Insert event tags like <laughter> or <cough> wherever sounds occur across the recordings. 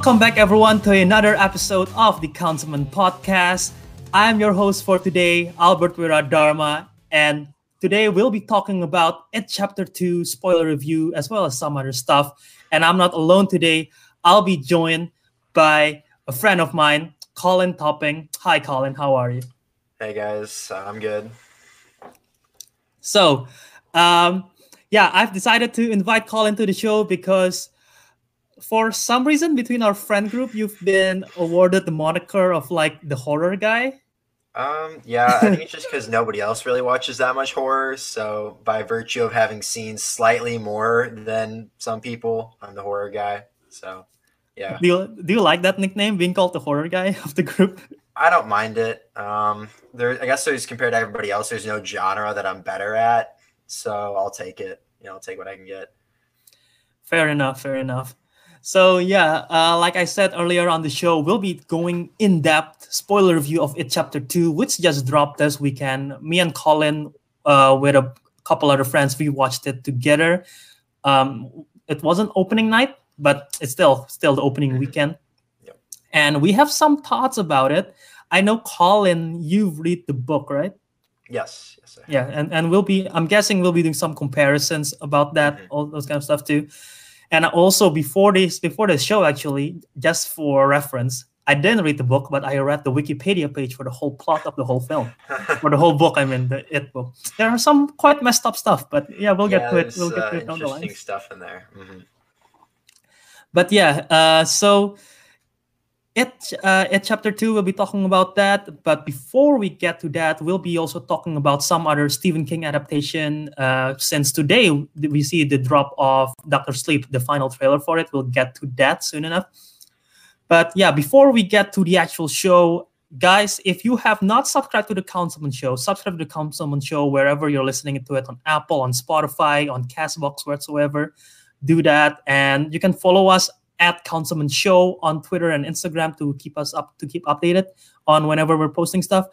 Welcome back, everyone, to another episode of the Councilmen Podcast. I'm your host for today, Albert Wiradharma, and today we'll be talking about It Chapter 2 spoiler review as well as some other stuff. And I'm not alone today. I'll be joined by a friend of mine, Colin Topping. Hi, Colin. How are you? Hey, guys. I'm good. So, um, yeah, I've decided to invite Colin to the show because for some reason between our friend group, you've been awarded the moniker of like the horror guy. Um, yeah, I think it's just because nobody else really watches that much horror. So, by virtue of having seen slightly more than some people, I'm the horror guy. So, yeah. Do you do you like that nickname, being called the horror guy <laughs> of the group? I don't mind it. Um, there, I guess there's compared to everybody else, there's no genre that I'm better at. So I'll take it. You know, I'll take what I can get. Fair enough. Fair enough. So yeah, uh, like I said earlier on the show, we'll be going in depth spoiler review of it chapter two, which just dropped this weekend. Me and Colin, uh, with a couple other friends, we watched it together. Um, it wasn't opening night, but it's still still the opening Mhm. weekend, Yep. and we have some thoughts about it. I know Colin, you've read the book, right? Yes. Yes. Yeah and and we'll be i'm guessing we'll be doing some comparisons about that Mhm. all those kind of stuff too and also before this before the show actually just for reference i didn't read the book but i read the wikipedia page for the whole plot of the whole film <laughs> for the whole book i mean the it book there are some quite messed up stuff but yeah we'll get to it we'll get uh, to it down the interesting stuff in there. Mhm. but yeah uh so uh at chapter two we'll be talking about that but before we get to that we'll be also talking about some other stephen king adaptation uh since today we see the drop of dr sleep the final trailer for it. We'll get to that soon enough. But yeah before we get to the actual show guys if you have not subscribed to the councilmen show subscribe to the councilmen show wherever you're listening to it on apple on spotify on castbox whatsoever. Do that and you can follow us at councilmen show on twitter and instagram to keep us up to keep updated on whenever we're posting stuff.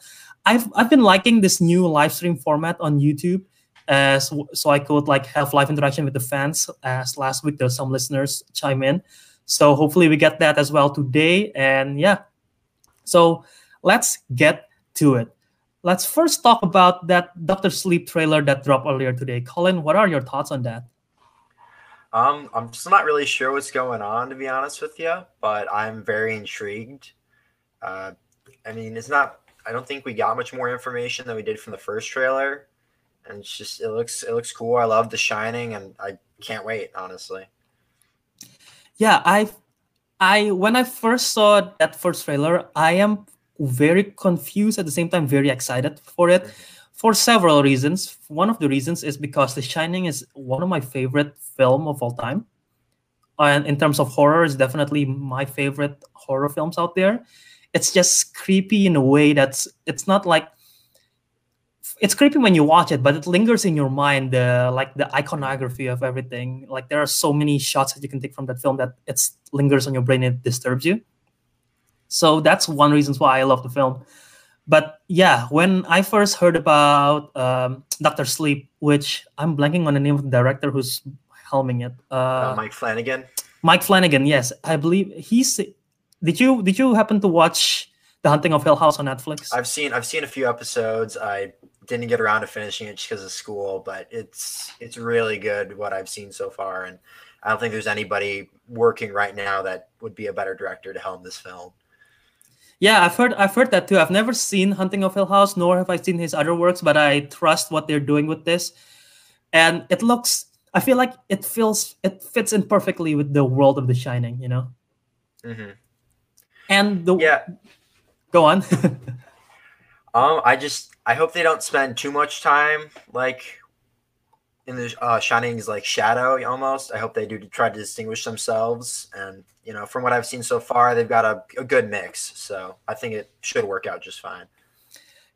I've i've been liking this new live stream format on youtube uh, so, so i could like have live interaction with the fans as last week there's some listeners chime in. So hopefully we get that as well today and yeah. So let's get to it. Let's first talk about that dr sleep trailer that dropped earlier today. Colin what are your thoughts on that Um, I'm still not really sure what's going on, to be honest with you, but I'm very intrigued. Uh, I mean, it's not. I don't think we got much more information than we did from the first trailer, and it's just it looks it looks cool. I love The Shining, and I can't wait. Honestly, yeah i i when i first saw that first trailer i am very confused at the same time very excited for it for several reasons one of the reasons is because the shining is one of my favorite film of all time and in terms of horror it's definitely my favorite horror films out there it's just creepy in a way that's it's not like it's creepy when you watch it, but it lingers in your mind. The like the iconography of everything. Like there are so many shots that you can take from that film that it lingers on your brain it disturbs you. So that's one reason why I love the film. But yeah, when I first heard about um, Doctor Sleep, which I'm blanking on the name of the director who's helming it, uh, uh, Mike Flanagan. Mike Flanagan. Yes, I believe he's. Did you did you happen to watch The Haunting of Hill House on Netflix? I've seen I've seen a few episodes. I didn't get around to finishing it just because of school, but it's it's really good what I've seen so far, and I don't think there's anybody working right now that would be a better director to helm this film. Yeah, I've heard I've heard that too. I've never seen Haunting of Hill House, nor have I seen his other works, but I trust what they're doing with this. And it looks I feel like it feels it fits in perfectly with the world of The Shining, you know? Mm-hmm. And the Yeah, go on. <laughs> um, I just I hope they don't spend too much time like in the uh, Shining's like shadow almost. I hope they do try to distinguish themselves, and you know, from what I've seen so far, they've got a, a good mix. So I think it should work out just fine.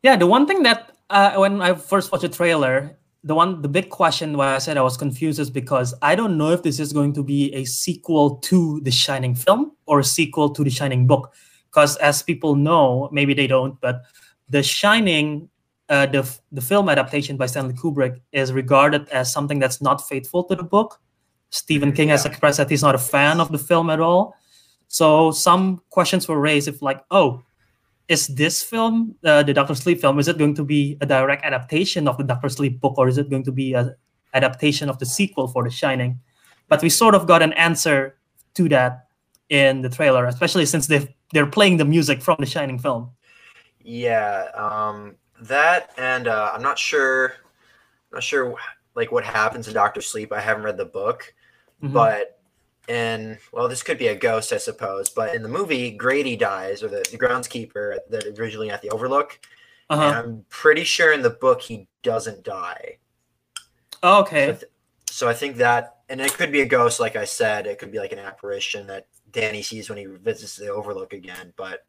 yeah, the one thing that uh, when I first watched the trailer, the one the big question why I said I was confused is because I don't know if this is going to be a sequel to the Shining film or a sequel to the Shining book. Because as people know, maybe they don't, but the Shining, uh, the f- the film adaptation by Stanley Kubrick is regarded as something that's not faithful to the book. Stephen King has expressed that he's not a fan of the film at all. So some questions were raised if like, oh, is this film, uh, the Doctor Sleep film, is it going to be a direct adaptation of the Doctor Sleep book, or is it going to be an adaptation of the sequel for The Shining? But we sort of got an answer to that in the trailer, especially since they they're playing the music from The Shining film. Yeah, um, that and uh, I'm not sure, not sure like what happens in Doctor Sleep. I haven't read the book, mm-hmm. but in well, this could be a ghost, I suppose. But in the movie, Grady dies, or the, the groundskeeper that originally at the Overlook. Uh-huh. And I'm pretty sure in the book he doesn't die. Oh, okay. So, th- so I think that, and it could be a ghost, like I said. It could be like an apparition that Danny sees when he visits the Overlook again. But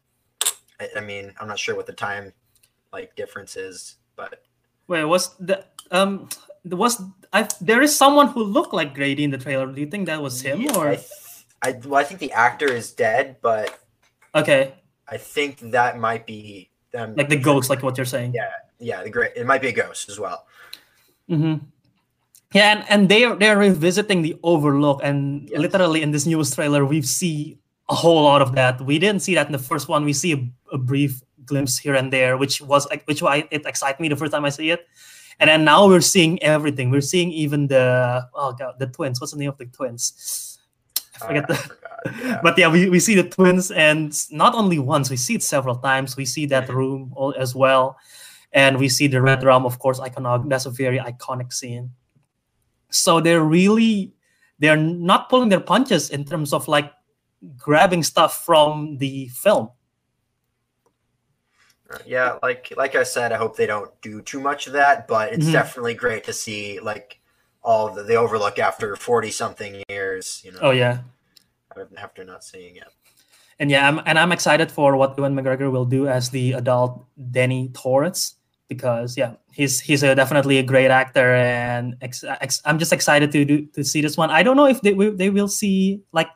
I, I mean, I'm not sure what the time like differences. But wait, was the um was I there is someone who looked like Grady in the trailer. Do you think that was him yeah, or? I, I, well, I think the actor is dead, but okay. I think that might be them. Like the ghost, like what you're saying. Yeah, yeah. The great. It might be a ghost as well. Mm-hmm. Yeah, and, and they are they're revisiting the Overlook, and yes. literally in this newest trailer, we see a whole lot of that. We didn't see that in the first one. We see a, a brief glimpse here and there, which was which why it excited me the first time I see it. And then now we're seeing everything. We're seeing even the oh god, the twins. What's the name of the twins? I forget uh, the. Yeah. <laughs> but yeah, we, we see the twins, and not only once, we see it several times. We see that room all, as well, and we see the red rum, of course, iconog. That's a very iconic scene. So they're really they're not pulling their punches in terms of like grabbing stuff from the film yeah, like like I said, I hope they don't do too much of that, but it's mm-hmm. definitely great to see like all the, the overlook after 40 something years, you know. Oh yeah. After not seeing it. And yeah, I'm and I'm excited for what Ewan McGregor will do as the adult Danny Torrance because yeah, he's he's a, definitely a great actor and ex, ex, I'm just excited to do to see this one. I don't know if they they will see like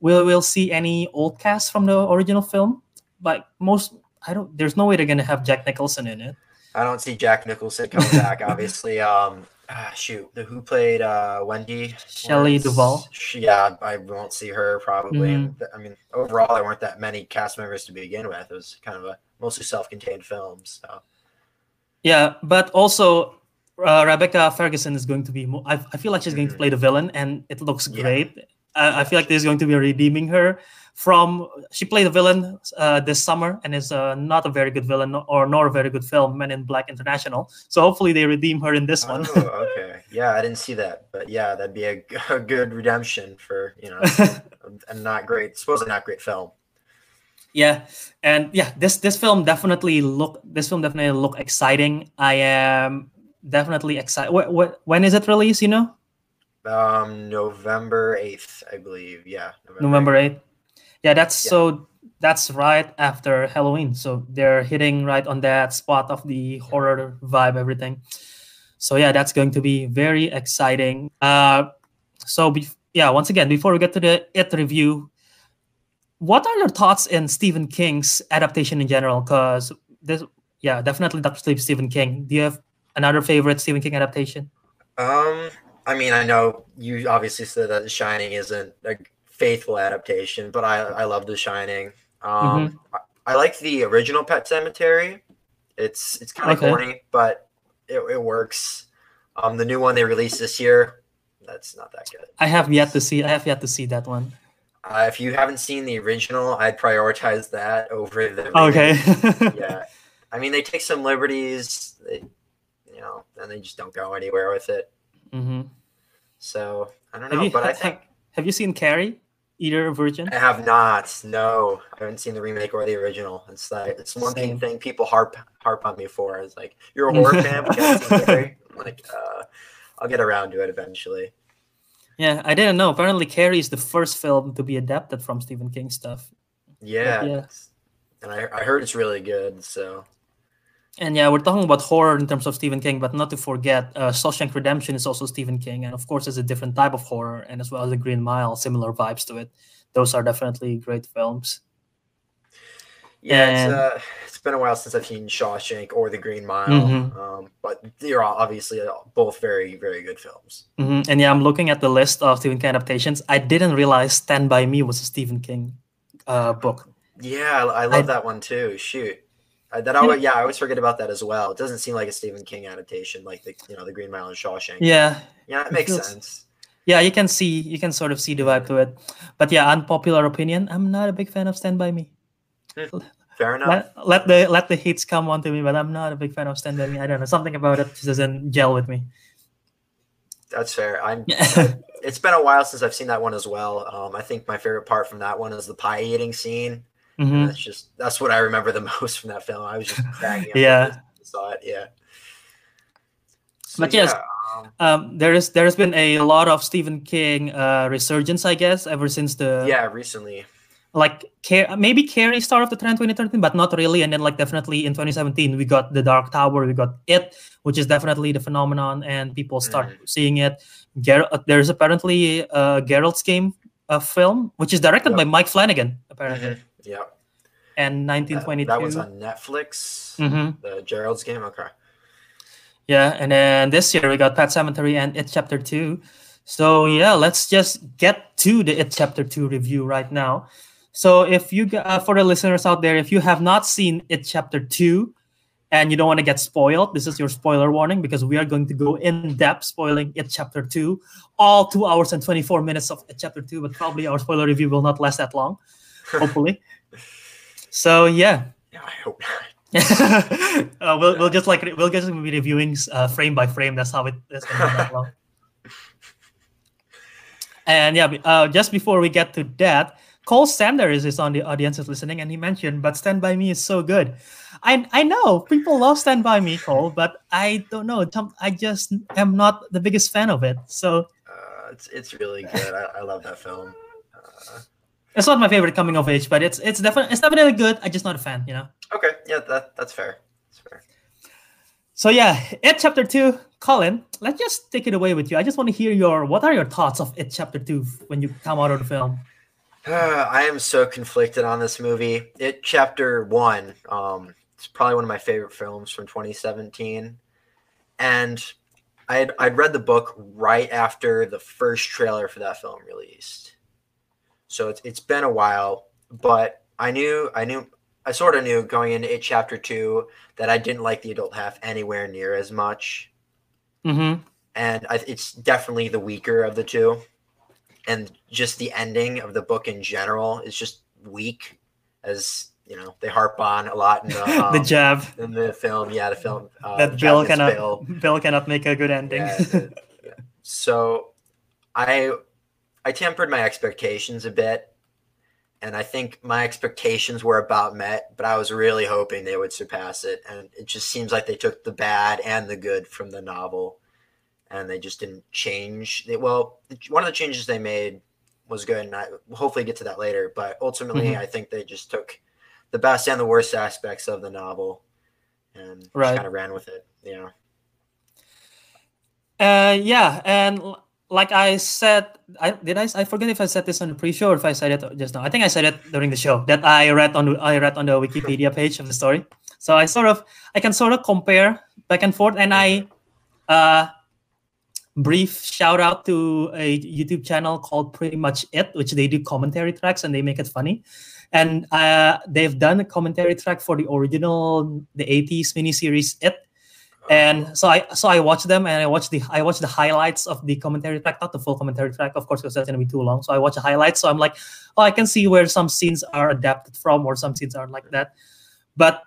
will will see any old cast from the original film, but most I don't. There's no way they're gonna have Jack Nicholson in it. I don't see Jack Nicholson coming back. <laughs> Obviously, um, ah, shoot, the who played uh, Wendy Shelley Duvall. Yeah, I won't see her probably. Mm. I mean, overall, there weren't that many cast members to begin with. It was kind of a mostly self-contained film. So. Yeah, but also uh, Rebecca Ferguson is going to be. Mo- I, I feel like she's going mm-hmm. to play the villain, and it looks yeah. great. I, I feel like there's going to be redeeming her from she played a villain uh, this summer and is uh, not a very good villain or nor a very good film men in black international. So hopefully they redeem her in this one. Oh, okay. Yeah i didn't see that but yeah that'd be a, a good redemption for you know <laughs> a not great supposedly not great film. Yeah and yeah this this film definitely look this film definitely look exciting. I am definitely excited what, what when is it released you know? Um november 8th i believe. Yeah november, november 8th. 8th yeah, that's yeah. so that's right after Halloween. So they're hitting right on that spot of the horror vibe, everything. So yeah, that's going to be very exciting. Uh, so be- yeah, once again, before we get to the it review, what are your thoughts in Stephen King's adaptation in general? Because this, yeah, definitely Doctor Sleep, Stephen King. Do you have another favorite Stephen King adaptation? Um, I mean, I know you obviously said that The Shining isn't a faithful adaptation, but I I love The Shining. Um, mm-hmm. I, I, like the original Pet Sematary. It's it's kind of okay. corny, but it, it works. Um, the new one they released this year, that's not that good. I have yet to see. I have yet to see that one. Uh, if you haven't seen the original, I'd prioritize that over the. <laughs> Okay. <laughs> yeah, I mean they take some liberties, they, you know, and they just don't go anywhere with it. Mm-hmm. So I don't know, you, but I think. Have you seen Carrie? Either version? I have not. No, I haven't seen the remake or the original. It's like it's one Same. thing people harp harp on me for. Is like you're a <laughs> horror fan, <laughs> like uh, I'll get around to it eventually. Yeah, I didn't know. Apparently, Carrie is the first film to be adapted from Stephen King stuff. Yeah, yeah. and I, I heard it's really good. So and yeah, we're talking about horror in terms of Stephen King, but not to forget, uh, Shawshank Redemption is also Stephen King, and of course, it's a different type of horror, and as well as The Green Mile, similar vibes to it. Those are definitely great films. Yeah, And- it's uh, it's been a while since I've seen Shawshank or The Green Mile, Mhm. um, but they're all obviously both very very good films. Mhm. And yeah, I'm looking at the list of Stephen King adaptations. I didn't realize Stand by Me was a Stephen King uh, book. Yeah, I, I love I- that one too. Shoot, I, that I, yeah, I always forget about that as well. It doesn't seem like a Stephen King adaptation, like the you know the Green Mile and Shawshank. Yeah, yeah, it it makes feels- sense. yeah, you can see, you can sort of see the vibe to it. But yeah, unpopular opinion, I'm not a big fan of Stand by Me. Fair enough. Let, let the let the hits come onto me, but I'm not a big fan of Stand by Me. I don't know, something about it just doesn't gel with me. That's fair. I'm. Yeah. <laughs> It's been a while since I've seen that one as well. Um, I think my favorite part from that one is the pie eating scene. Mhm. That's just that's what I remember the <laughs> most from that film. I was just cracking. <laughs> Yeah. I saw it. Yeah. So, But yes, yeah, um, Um, there is there has been a lot of Stephen King uh, resurgence, I guess, ever since the yeah, recently. like Car- maybe Carrie Star of the Trend 2013, but not really. And then like definitely in 2017 we got the Dark Tower, we got it, which is definitely the phenomenon, and people start Mhm. seeing it. Ger- uh, there's apparently a Gerald's Game uh, film, which is directed Yep. by Mike Flanagan, apparently, Mhm. Yeah. and That, 1922. that was on Netflix. Mhm. The Gerald's game. Okay. Yeah, and then this year we got Pet Sematary and It Chapter 2. So yeah, let's just get to the It Chapter 2 review right now. So if you uh, for the listeners out there, if you have not seen It Chapter 2 and you don't want to get spoiled, this is your spoiler warning because we are going to go in depth spoiling It Chapter 2, all 2 hours and 24 minutes of It Chapter 2, but probably our spoiler review will not last that long, hopefully. <laughs> so yeah, Yeah, I hope not. <laughs> uh, we'll, we'll just like we'll just be reviewing uh, frame by frame. That's how it is gonna be that long. <laughs> And yeah, uh, just before we get to that, Cole Sanders is on the audience is listening, and he mentioned, "But Stand by Me is so good." I I know people love Stand by Me, Cole, but I don't know. I just am not the biggest fan of it. So Uh, it's it's really good. I, I love that film. It's not my favorite coming of age, but it's it's definitely it's definitely good. I'm just not a fan, you know. okay. Yeah, that that's fair. That's fair. So yeah, It Chapter Two, Colin. Let's just take it away with you. I just want to hear your what are your thoughts of It Chapter Two when you come out of the film. <sighs> I am so conflicted on this movie. It chapter one. Um, it's probably one of my favorite films from 2017, and I'd I'd read the book right after the first trailer for that film released. So it's it's been a while, but I knew I knew I sort of knew going into it chapter two that I didn't like the adult half anywhere near as much Mm-hmm. and I, it's definitely the weaker of the two. And just the ending of the book in general is just weak, as you know they harp on a lot in the, <laughs> the um, jab in the film. Yeah, the film uh, that Bill Japanese cannot Bill. Bill. cannot make a good ending. Yeah, the- <laughs> yeah. So, I I tempered my expectations a bit, and I think my expectations were about met, but I was really hoping they would surpass it. And it just seems like they took the bad and the good from the novel, and they just didn't change. They, well, one of the changes they made was good, and I will hopefully get to that later. But ultimately, Mhm. I think they just took the best and the worst aspects of the novel and Right. just kind of ran with it. Yeah. Uh, yeah, and like I said, I did I I forget if I said this on the pre-show or if I said it just now. I think I said it during the show that I read on the I read on the Wikipedia page of the story. So I sort of I can sort of compare back and forth, and I uh brief shout out to a YouTube channel called Pretty Much It, which they do commentary tracks and they make it funny. And uh, they've done a commentary track for the original the 80s miniseries It and so I so I watched them and I watched the I watched the highlights of the commentary track, not the full commentary track, of course, because that's gonna be too long. So I watched the highlights. So I'm like, oh, I can see where some scenes are adapted from, or some scenes are like that. But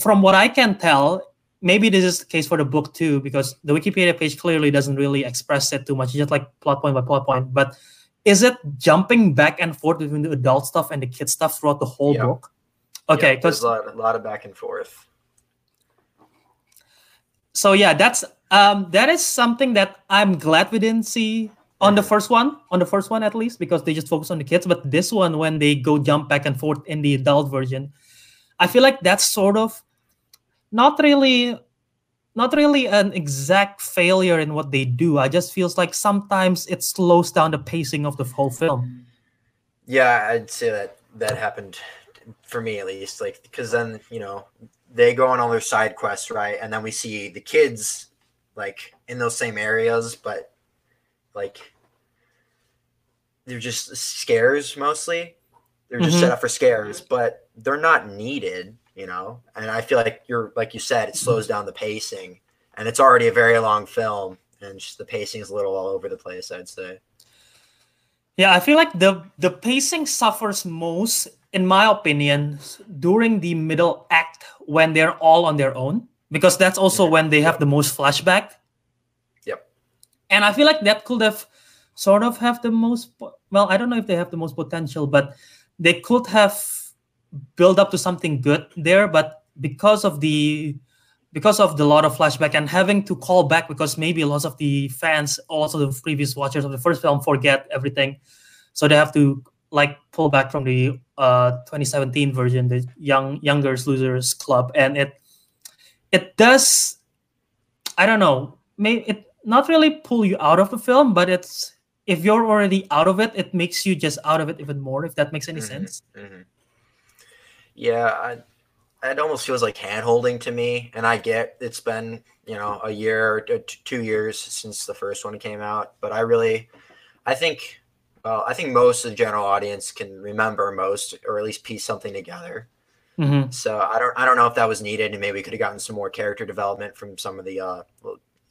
from what I can tell, maybe this is the case for the book too, because the Wikipedia page clearly doesn't really express it too much. It's just like plot point by plot point. But is it jumping back and forth between the adult stuff and the kid stuff throughout the whole book? Okay, because a a lot of back and forth. So yeah that's um that is something that i'm glad we didn't see on the first one on the first one at least because they just focus on the kids. But this one when they go jump back and forth in the adult version i feel like that's sort of not really not really an exact failure in what they do. I just feels like sometimes it slows down the pacing of the whole film. Yeah, I'd say that that happened for me at least. Like because then you know they go on all their side quests, right? And then we see the kids like in those same areas, but like they're just scares mostly. They're just Mhm. set up for scares, but they're not needed, you know. And I feel like you're like you said, it slows down the pacing, and it's already a very long film, and just the pacing is a little all over the place. I'd say. Yeah, I feel like the the pacing suffers most, in my opinion, during the middle act when they're all on their own, because that's also Mhm. when they have the most flashback. Yep. And I feel like that could have sort of have the most. Well, I don't know if they have the most potential, but they could have built up to something good there. But because of the because of the lot of flashback and having to call back because maybe lots of the fans also the previous watchers of the first film forget everything so they have to like pull back from the uh 2017 version the young youngers losers club and it it does i don't know may it not really pull you out of the film but it's if you're already out of it it makes you just out of it even more if that makes any Mhm. sense hmm Yeah, I, it almost feels like hand holding to me, and I get it's been you know a year two years since the first one came out, but I really, I think, well, I think most of the general audience can remember most, or at least piece something together. Mhm. So I don't, I don't know if that was needed, and maybe we could have gotten some more character development from some of the uh,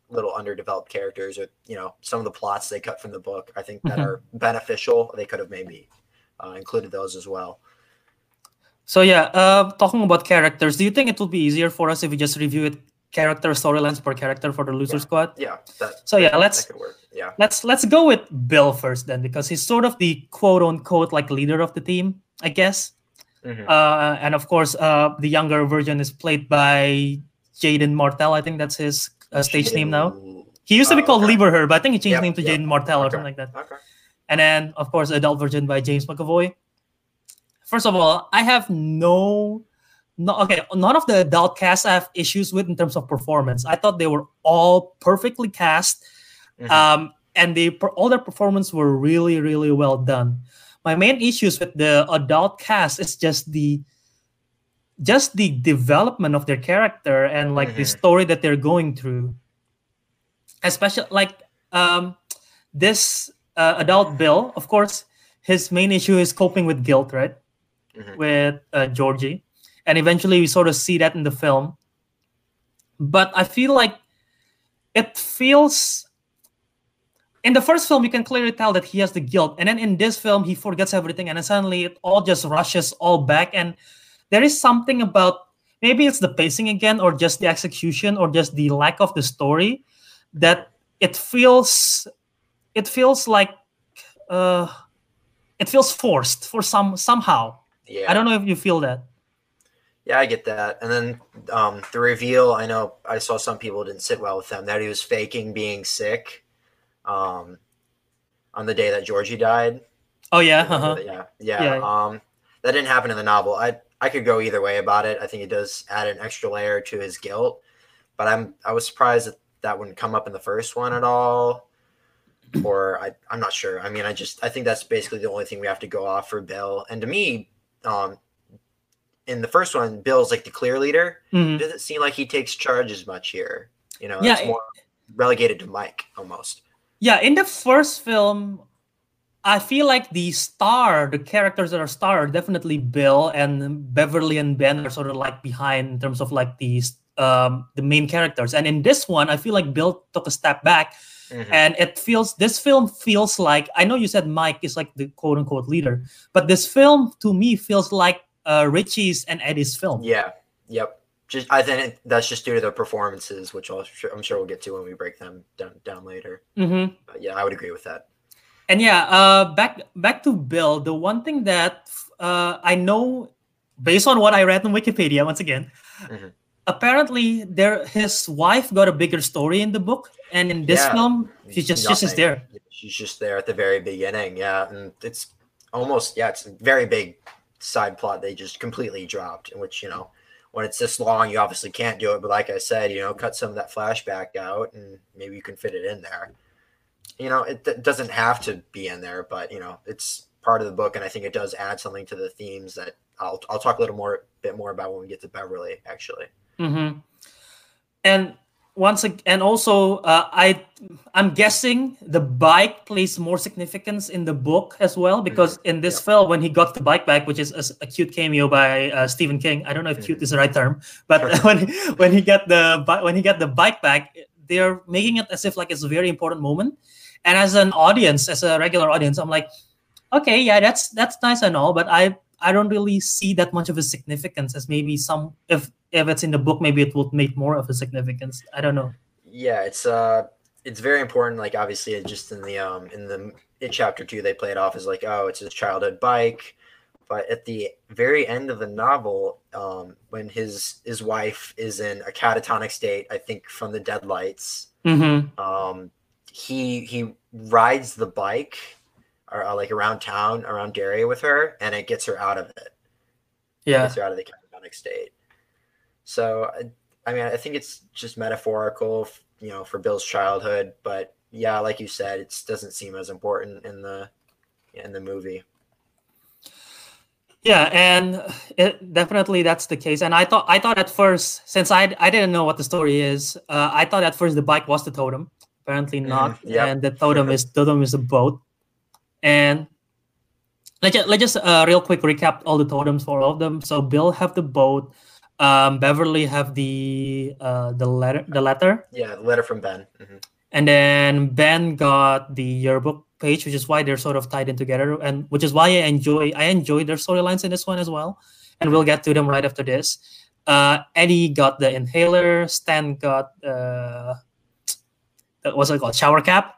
little underdeveloped characters, or you know, some of the plots they cut from the book. I think that Mhm. are beneficial. They could have maybe uh, included those as well. so yeah uh talking about characters do you think it would be easier for us if we just review it character storylines per character for the loser Yeah. squad Yeah. That, So, yeah, let's- that could work. Yeah. let's let's go with Bill first then because he's sort of the quote unquote like leader of the team, I guess. Mhm. Uh, and of course, uh, the younger version is played by Jaeden Martell. I think that's his uh, stage name now. He used to be Oh, called okay. Lieberher, but I think he changed Yep, name to yep. Jaeden Martell or Okay. something like that. Okay. And then, of course, adult version by James McAvoy. First of all, I have no, no, okay, none of the adult cast I have issues with in terms of performance. I thought they were all perfectly cast Mhm. um, and the all their performance were really really well done my main issues with the adult cast is just the just the development of their character and like the Mhm. story that they're going through especially like um this uh, adult bill of course his main issue is coping with guilt right Mhm. with uh, georgie and eventually we sort of see that in the film but i feel like it feels in the first film you can clearly tell that he has the guilt. And then in this film he forgets everything and then suddenly it all just rushes all back. And there is something about maybe it's the pacing again or just the execution or just the lack of the story that it feels it feels like uh it feels forced for some somehow. Yeah. i don't know if you feel that. Yeah, I get that. And then um, the reveal, I know I saw some people didn't sit well with them that he was faking being sick um, on the day that Georgie died. oh yeah uh-huh. Yeah, yeah. Yeah. Um, that didn't happen in the novel. I I could go either way about it. I think it does add an extra layer to his guilt, but I'm I was surprised that that wouldn't come up in the first one at all. Or I I'm not sure. I mean, I just I think that's basically the only thing we have to go off for Bill. And to me, um, in the first one, Bill's like the clear leader. Mhm. It doesn't seem like he takes charge as much here. You know, Yeah, it's more relegated to Mike almost. Yeah, in the first film, I feel like the star, the characters that are star, are definitely Bill and Beverly and Ben are sort of like behind in terms of like these um the main characters. And in this one, I feel like Bill took a step back Mhm. and it feels this film feels like I know you said Mike is like the quote unquote leader, but this film to me feels like uh Richie's and Eddie's film. Yeah. Yep. Just I think it- that's just due to the performances, which I'll, sure- I'm sure we'll get to when we break them down down later. Mm-hmm. But yeah, I would agree with that. And yeah, uh, back back to Bill. The one thing that uh, I know, based on what I read on Wikipedia, once again, Mhm. apparently there his wife got a bigger story in the book, and in this Yeah. film, she's just she's just there. She's just there at the very beginning. Yeah, and it's almost yeah, it's a very big side plot they just completely dropped. In which you know, when it's this long, you obviously can't do it. But like I said, you know, cut some of that flashback out, and maybe you can fit it in there. You know, it, it doesn't have to be in there, but you know, it's part of the book, and I think it does add something to the themes that I'll I'll talk a little more bit more about when we get to Beverly actually. Mm-hmm. And once again, and also uh, I I'm guessing the bike plays more significance in the book as well because mm-hmm. in this film when he got the bike back, which is a, a cute cameo by uh, Stephen King. I don't know if mm-hmm. cute is the right term, but <laughs> when when he got the when he got the bike back, they're making it as if like it's a very important moment. And as an audience, as a regular audience, I'm like, okay, yeah, that's that's nice and all, but I I don't really see that much of a significance as maybe some if if it's in the book, maybe it would make more of a significance. I don't know. Yeah, it's uh, it's very important. Like obviously, just in the um, in the in chapter two, they play it off as like, oh, it's his childhood bike. But at the very end of the novel, um, when his his wife is in a catatonic state, I think from the deadlights, mm-hmm. um, he he rides the bike or uh, like around town, around Darien with her, and it gets her out of it. Yeah, it gets her out of the catatonic state. So, I mean, I think it's just metaphorical, you know, for Bill's childhood. But yeah, like you said, it doesn't seem as important in the in the movie. Yeah, and it, definitely that's the case. And I thought I thought at first, since I I didn't know what the story is, uh, I thought at first the bike was the totem. Apparently not, mm, yep. and the totem is totem is a boat. And let's just, let's just uh, real quick recap all the totems for all of them. So Bill have the boat um, Beverly have the uh, the letter the letter. Yeah, the letter from Ben. Mm-hmm. And then Ben got the yearbook page, which is why they're sort of tied in together, and which is why I enjoy I enjoy their storylines in this one as well. And we'll get to them right after this. Uh, Eddie got the inhaler. Stan got uh, what's it called? Shower cap.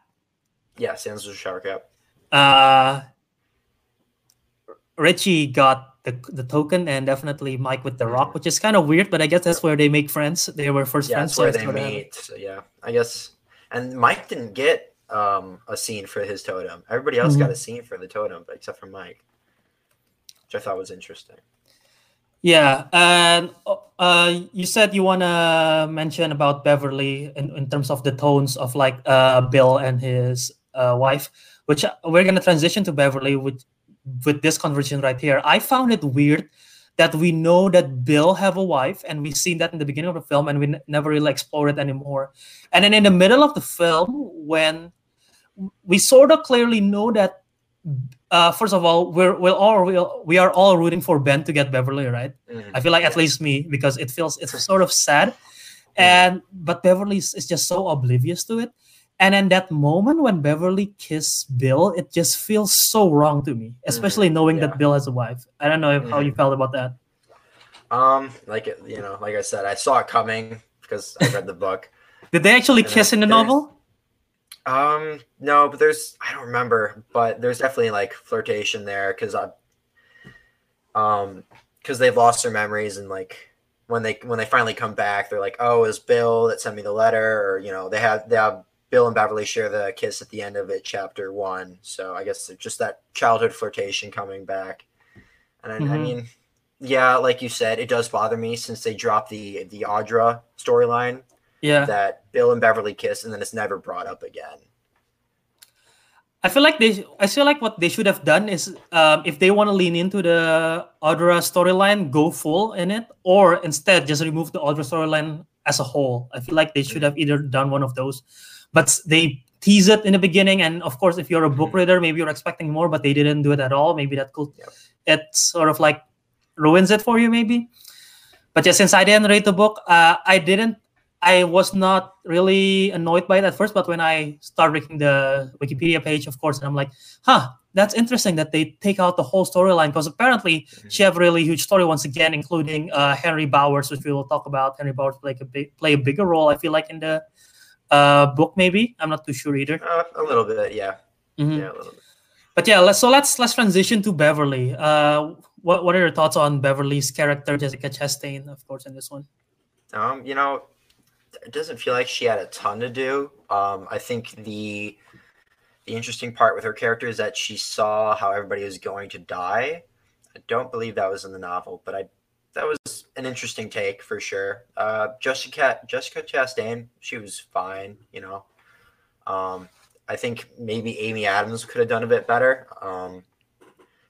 Yeah, Stan's a shower cap. Uh, Richie got the, the token and definitely Mike with the rock, which is kind of weird, but I guess that's where they make friends. They were first yeah, friends. That's where they meet. So yeah, I guess. And Mike didn't get um, a scene for his totem. Everybody else mm-hmm. got a scene for the totem, but except for Mike, which I thought was interesting. Yeah, and uh, you said you want to mention about Beverly in, in terms of the tones of like uh, Bill and his uh, wife, which we're gonna transition to Beverly, which with this conversation right here, I found it weird that we know that Bill have a wife, and we've seen that in the beginning of the film, and we n- never really explore it anymore. And then in the middle of the film, when we sort of clearly know that, uh, first of all, we're we're all we're, we are all rooting for Ben to get Beverly, right? Mm-hmm. I feel like at least me because it feels it's sort of sad, and but Beverly is, is just so oblivious to it. And in that moment when Beverly kissed Bill, it just feels so wrong to me, especially mm, knowing yeah. that Bill has a wife. I don't know if, mm. how you mm-hmm. felt about that. Um, like it, you know, like I said, I saw it coming because I read the book. Did they actually kiss in the novel? Um, no, but there's I don't remember, but there's definitely like flirtation there because I, um, because they've lost their memories and like when they when they finally come back, they're like, oh, it was Bill that sent me the letter, or you know, they have they have Bill and Beverly share the kiss at the end of it, chapter one. So I guess just that childhood flirtation coming back. And I, mm-hmm. I, mean, yeah, like you said, it does bother me since they dropped the the Audra storyline. Yeah, that Bill and Beverly kiss, and then it's never brought up again. I feel like they. I feel like what they should have done is, um, if they want to lean into the Audra storyline, go full in it, or instead just remove the Audra storyline as a whole. I feel like they should have either done one of those but they tease it in the beginning and of course if you're a book mm-hmm. reader maybe you're expecting more but they didn't do it at all maybe that could it sort of like ruins it for you maybe but yeah since i didn't read the book uh, i didn't i was not really annoyed by it at first but when i start reading the wikipedia page of course and i'm like huh that's interesting that they take out the whole storyline because apparently mm-hmm. she have really huge story once again including uh, henry bowers which we will talk about henry bowers play a big play a bigger role i feel like in the uh, book maybe? I'm not too sure either. Uh, a little bit yeah. Mm-hmm. yeah a little bit. But yeah let's so let's let's transition to beverly. Uh what, what are your thoughts on beverly's character jessica chastain of course in this one? Um you know it doesn't feel like she had a ton to do. Um i think the the interesting part with her character is that she saw how everybody was going to die. I don't believe that was in the novel but i that was an interesting take for sure. Uh, Jessica Jessica Chastain, she was fine. You know, um, I think maybe Amy Adams could have done a bit better. Um,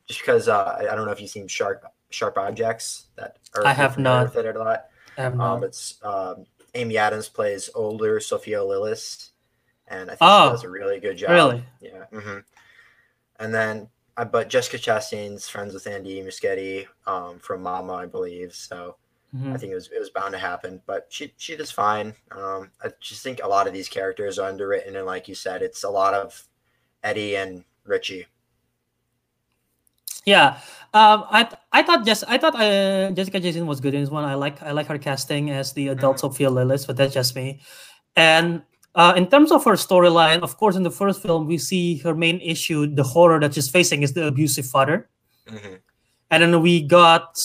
just because uh, I, I, don't know if you've seen Sharp Sharp Objects that are I have not. With it a lot. I have not. Um, it's um, Amy Adams plays older Sophia Lillis, and I think oh, she does a really good job. Really? Yeah. Mm-hmm. And then, uh, but Jessica Chastain's friends with Andy Muschietti um, from Mama, I believe. So mm-hmm. I think it was it was bound to happen. But she she does fine. Um, I just think a lot of these characters are underwritten, and like you said, it's a lot of Eddie and Richie. Yeah, um, I I thought just I thought uh, Jessica Chastain was good in this one. I like I like her casting as the adult mm-hmm. Sophia Lillis, but that's just me. And uh, in terms of her storyline, of course, in the first film, we see her main issue, the horror that she's facing, is the abusive father. Mm-hmm. And then we got,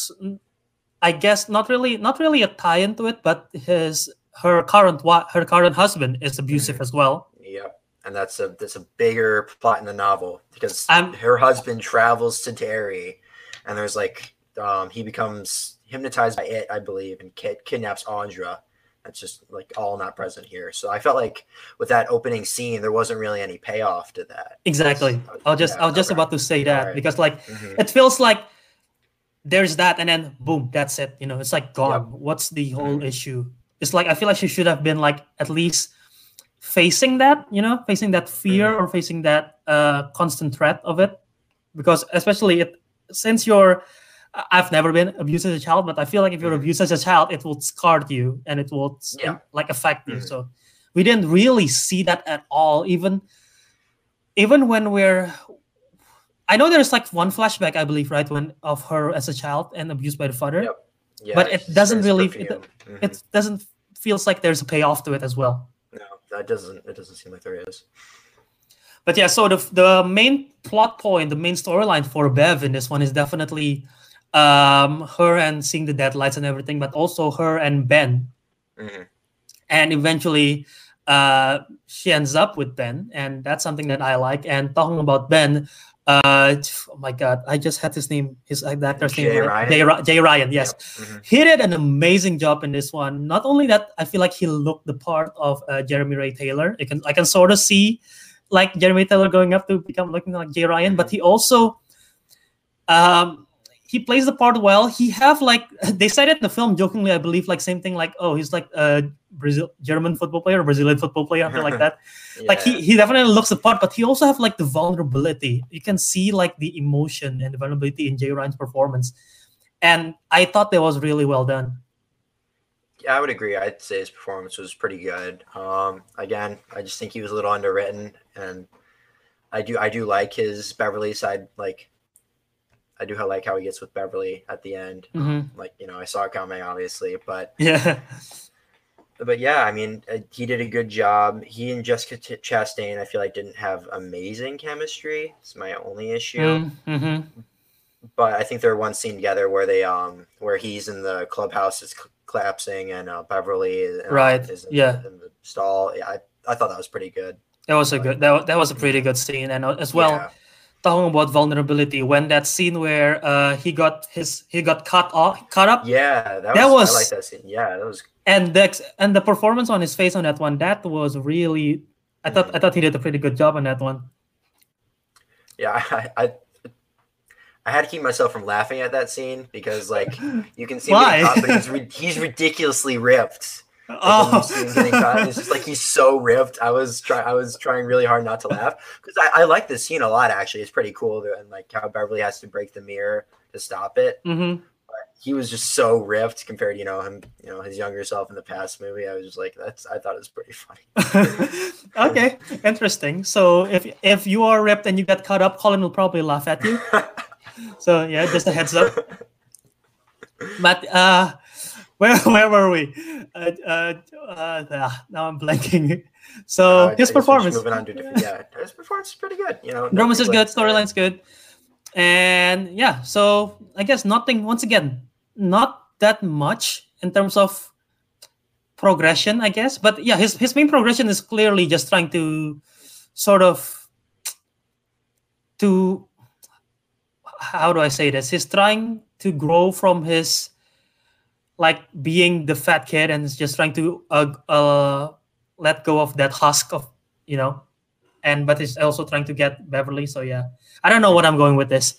I guess, not really, not really a tie into it, but his her current her current husband is abusive mm-hmm. as well. Yep, and that's a that's a bigger plot in the novel because um, her husband travels to Derry, and there's like um, he becomes hypnotized by it, I believe, and kid- kidnaps Audra that's just like all not present here. So I felt like with that opening scene, there wasn't really any payoff to that. Exactly. I was just yeah, I was just about to say that right. because like mm-hmm. it feels like there's that and then boom, that's it. You know, it's like gone. Yep. What's the whole mm-hmm. issue? It's like I feel like she should have been like at least facing that, you know, facing that fear mm-hmm. or facing that uh constant threat of it. Because especially it since you're I've never been abused as a child, but I feel like if you're mm-hmm. abused as a child, it will scar you and it will yeah. like affect you. Mm-hmm. So we didn't really see that at all. Even even when we're I know there's like one flashback, I believe, right, when of her as a child and abused by the father. Yep. Yeah, but it doesn't really it, mm-hmm. it, doesn't feels like there's a payoff to it as well. No, that doesn't it doesn't seem like there is. But yeah, so the the main plot point, the main storyline for Bev in this one is definitely um, her and seeing the deadlights and everything, but also her and Ben. Mm-hmm. And eventually, uh, she ends up with Ben, and that's something that I like. And talking about Ben, uh, oh my God, I just had his name, his actor's Jay name, Ryan. Jay, Jay Ryan. Yes, yep. mm-hmm. he did an amazing job in this one. Not only that, I feel like he looked the part of uh, Jeremy Ray Taylor. I can I can sort of see like Jeremy Taylor going up to become looking like Jay Ryan, mm-hmm. but he also um he plays the part well. He have like <laughs> they said it in the film jokingly, I believe, like same thing, like oh, he's like a Brazil German football player, Brazilian football player, something like that. yeah. <laughs> Like he he definitely looks the part, but he also have like the vulnerability. You can see like the emotion and the vulnerability in Jay Ryan's performance, and I thought that was really well done. Yeah, I would agree. I'd say his performance was pretty good. Um, again, I just think he was a little underwritten, and I do I do like his Beverly side like I do like how he gets with Beverly at the end. Mm-hmm. Like you know, I saw it coming, obviously, but yeah. <laughs> But yeah, I mean, uh, he did a good job. He and Jessica Chastain, I feel like, didn't have amazing chemistry. It's my only issue. Mm-hmm. But I think they're one scene together where they um where he's in the clubhouse is collapsing and uh, Beverly is, right is in, yeah in the stall. Yeah, I, I thought that was pretty good. That was a good that, that was a pretty good scene and uh, as well. Yeah talking about vulnerability when that scene where uh, he got his he got cut off cut up? Yeah that, that was, was, I like that scene. Yeah that was and the and the performance on his face on that one that was really I thought I thought he did a pretty good job on that one. Yeah I, I I had to keep myself from laughing at that scene because like you can see <laughs> Why? him but he's, he's ridiculously ripped Oh, it's just like he's so ripped. I was trying. I was trying really hard not to laugh because I, I like this scene a lot. Actually, it's pretty cool, and like how Beverly has to break the mirror to stop it. Mm-hmm. he was just so ripped compared to you know him, you know his younger self in the past movie. I was just like, that's. I thought it was pretty funny. <laughs> okay, interesting. So if if you are ripped and you get caught up, Colin will probably laugh at you. <laughs> so yeah, just a heads up. But uh where <laughs> where were we? Uh, uh, uh, now I'm blanking. So uh, his performance. Moving on to different, yeah, his performance is pretty good. You know, performance is good, storyline's good, and yeah. So I guess nothing. Once again, not that much in terms of progression, I guess. But yeah, his his main progression is clearly just trying to sort of to how do I say this? He's trying to grow from his like being the fat kid and just trying to uh, uh, let go of that husk of you know and but he's also trying to get beverly so yeah i don't know what i'm going with this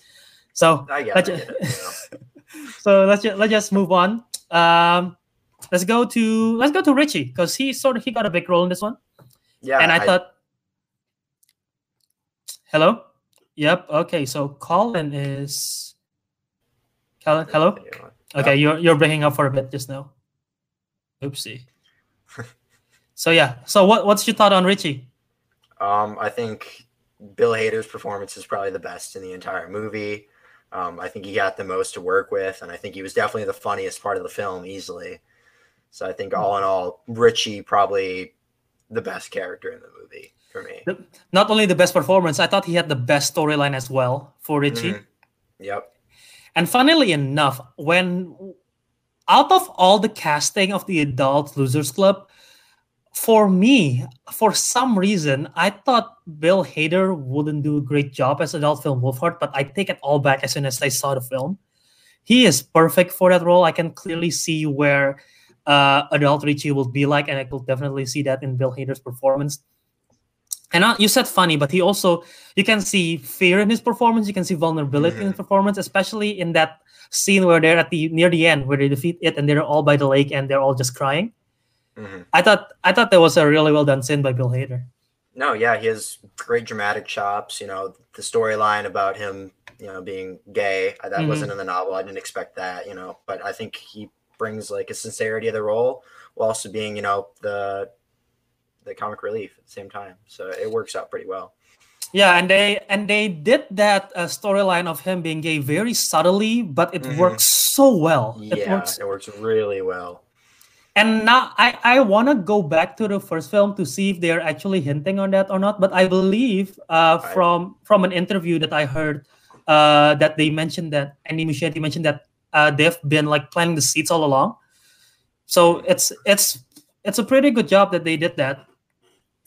so I get, I get it, you know. <laughs> so let's just let's just move on. Um, let's go to let's go to Richie because he sort of he got a big role in this one. Yeah, and I, thought, hello, yep, okay. So Colin is, Colin, hello. Okay, you're you're breaking up for a bit just now. Oopsie. <laughs> so yeah, so what what's your thought on Richie? Um, I think Bill Hader's performance is probably the best in the entire movie. Um, I think he got the most to work with, and I think he was definitely the funniest part of the film easily. So I think all in all, Richie probably the best character in the movie for me. Not only the best performance, I thought he had the best storyline as well for Richie. Mm-hmm. Yep. And funnily enough, when out of all the casting of the Adult Losers Club, for me, for some reason, I thought Bill Hader wouldn't do a great job as adult Finn Wolfhard, but I take it all back as soon as I saw the film. He is perfect for that role. I can clearly see where uh, adult Richie will be like, and I could definitely see that in Bill Hader's performance. And uh, you said funny, but he also you can see fear in his performance. You can see vulnerability in his performance, especially in that scene where they're at the near the end where they defeat it and they're all by the lake and they're all just crying. Mm-hmm. I thought I thought that was a really well done scene by Bill Hader. No, yeah, he has great dramatic chops. You know, the storyline about him, you know, being gay that mm-hmm. wasn't in the novel. I didn't expect that. You know, but I think he brings like a sincerity of the role while also being, you know, the the comic relief at the same time. So it works out pretty well. Yeah, and they and they did that uh, storyline of him being gay very subtly, but it mm-hmm. works so well. Yeah, it works, it works really well. And now I, I want to go back to the first film to see if they're actually hinting on that or not. But I believe uh, right. from from an interview that I heard uh, that they mentioned that Andy Muschietti mentioned that uh, they've been like planting the seeds all along. So it's it's it's a pretty good job that they did that.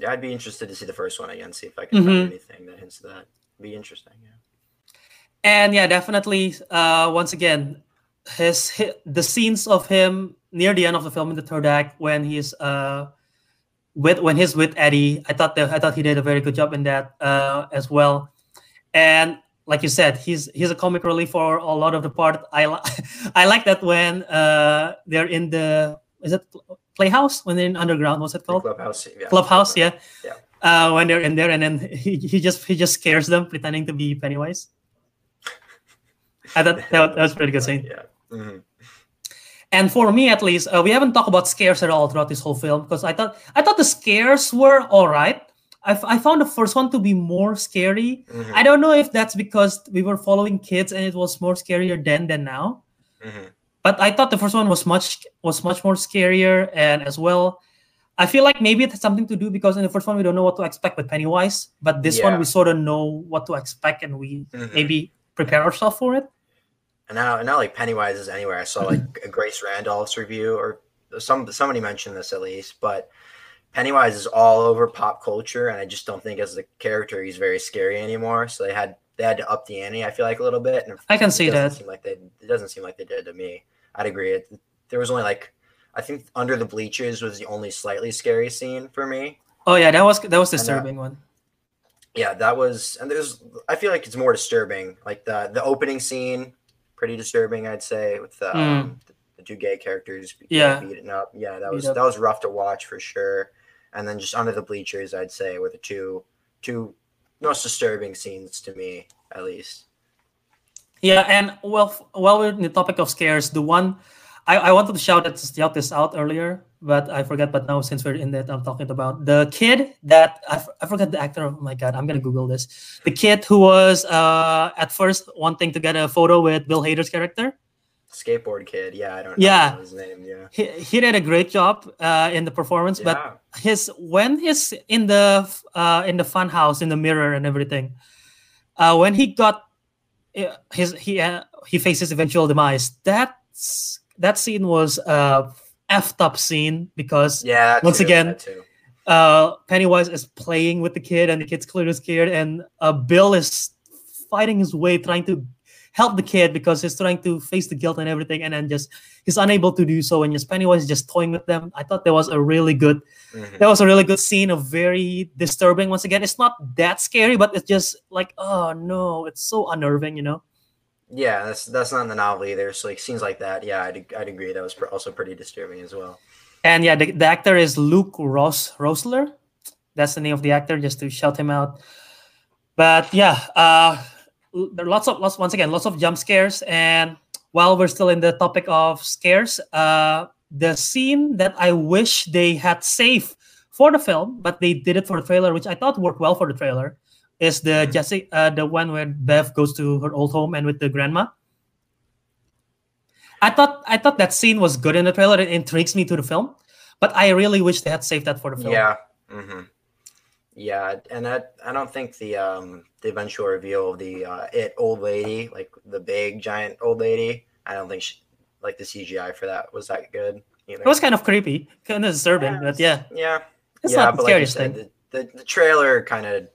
Yeah, I'd be interested to see the first one again, see if I can mm-hmm. find anything that hints to that. It'd be interesting. Yeah. And yeah, definitely. Uh, once again, his, his the scenes of him near the end of the film in the third act when he's uh with when he's with Eddie, I thought that I thought he did a very good job in that uh, as well. And like you said, he's he's a comic relief for a lot of the part. I li- <laughs> I like that when uh, they're in the is it playhouse when they're in underground? What's it called? Clubhouse. Yeah. Clubhouse. Yeah. Yeah. Uh, when they're in there, and then <laughs> he, he just he just scares them, pretending to be Pennywise. I thought that, that was pretty good scene. Yeah. Mm-hmm. And for me, at least, uh, we haven't talked about scares at all throughout this whole film because I thought I thought the scares were all right. I, I found the first one to be more scary. Mm-hmm. I don't know if that's because we were following kids and it was more scarier then than now. Mm-hmm. But I thought the first one was much was much more scarier, and as well, I feel like maybe it has something to do because in the first one we don't know what to expect with Pennywise, but this yeah. one we sort of know what to expect and we mm-hmm. maybe prepare ourselves for it and now and now like Pennywise is anywhere. I saw like a Grace Randolph's review or some somebody mentioned this at least, but Pennywise is all over pop culture, and I just don't think as a character he's very scary anymore. So they had they had to up the ante. I feel like a little bit. And I can see that. Seem like they it doesn't seem like they did to me. I'd agree. It, there was only like I think under the bleachers was the only slightly scary scene for me. Oh yeah, that was that was disturbing one. Yeah, that was, and there's. I feel like it's more disturbing, like the the opening scene pretty disturbing, I'd say, with the, mm. um, the, the two gay characters yeah. beating up. Yeah, that was that was rough to watch for sure. And then just under the bleachers, I'd say were the two two most disturbing scenes to me, at least. Yeah, and well, while we're in the topic of scares, the one I, I wanted to shout, that, shout this out earlier, but I forget. But now, since we're in that, I'm talking about the kid that I, I forgot the actor. Oh my god, I'm gonna Google this. The kid who was uh, at first wanting to get a photo with Bill Hader's character. Skateboard kid, yeah, I don't yeah. his name. Yeah, he, he did a great job uh, in the performance, yeah. but his when he's in the uh, in the fun house in the mirror and everything, uh, when he got uh, his he uh, he faces eventual demise. That's that scene was a effed up scene because yeah, once too, again, uh, Pennywise is playing with the kid and the kid's clearly scared, and uh, Bill is fighting his way, trying to help the kid because he's trying to face the guilt and everything, and then just he's unable to do so, and just Pennywise is just toying with them. I thought that was a really good, mm-hmm. that was a really good scene of very disturbing. Once again, it's not that scary, but it's just like, oh no, it's so unnerving, you know. Yeah, that's that's not in the novel either. So like scenes like that, yeah, I'd, I'd agree. That was pr- also pretty disturbing as well. And yeah, the, the actor is Luke Ross Roessler. That's the name of the actor, just to shout him out. But yeah, uh, there are lots of lots once again lots of jump scares. And while we're still in the topic of scares, uh, the scene that I wish they had saved for the film, but they did it for the trailer, which I thought worked well for the trailer, is the Jesse, uh, the one where Bev goes to her old home and with the grandma. I thought I thought that scene was good in the trailer. It intrigues me to the film, but I really wish they had saved that for the film. Yeah. hmm Yeah, and I, I don't think the um the eventual reveal of the uh, it old lady, like the big giant old lady, I don't think she, like the CGI for that was that good either. It was kind of creepy, kind of disturbing, but yeah, yeah, it's yeah, not the but like you scariest said, thing. the, the, the trailer kind of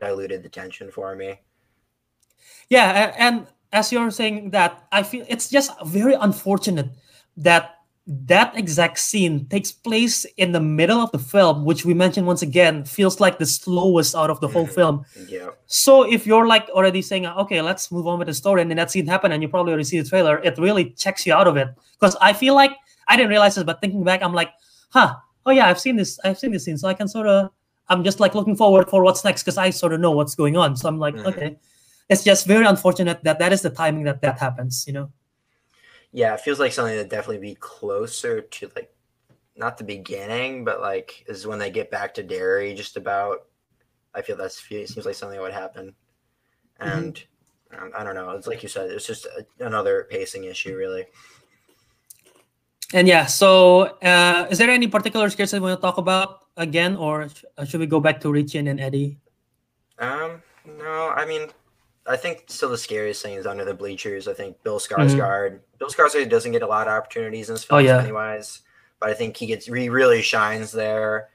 diluted the tension for me. Yeah, and as you're saying that, I feel it's just very unfortunate that that exact scene takes place in the middle of the film, which we mentioned once again feels like the slowest out of the whole <laughs> film. Yeah, So if you're like already saying, okay, let's move on with the story, and then that scene happened, and you probably already see the trailer, it really checks you out of it. Because I feel like I didn't realize this, but thinking back, I'm like, huh, oh yeah, I've seen this, I've seen this scene, so I can sort of, I'm just like looking forward for what's next because I sort of know what's going on. So I'm like, Mhm. okay, it's just very unfortunate that that is the timing that that happens, you know? Yeah, it feels like something that definitely be closer to like not the beginning, but like is when they get back to Derry. Just about, I feel that's seems like something that would happen, Mm-hmm. and um, I don't know. It's like you said, it's just a, another pacing issue, really. And yeah, so uh, is there any particular scares that we want to talk about again, or sh- uh, should we go back to Richie and Eddie? Um, no, I mean, I think still the scariest thing is under the bleachers. I think Bill Mm-hmm. Skarsgård. Bill Skarsgård doesn't get a lot of opportunities in this Oh, film, yeah. Pennywise, but I think he gets he really shines there,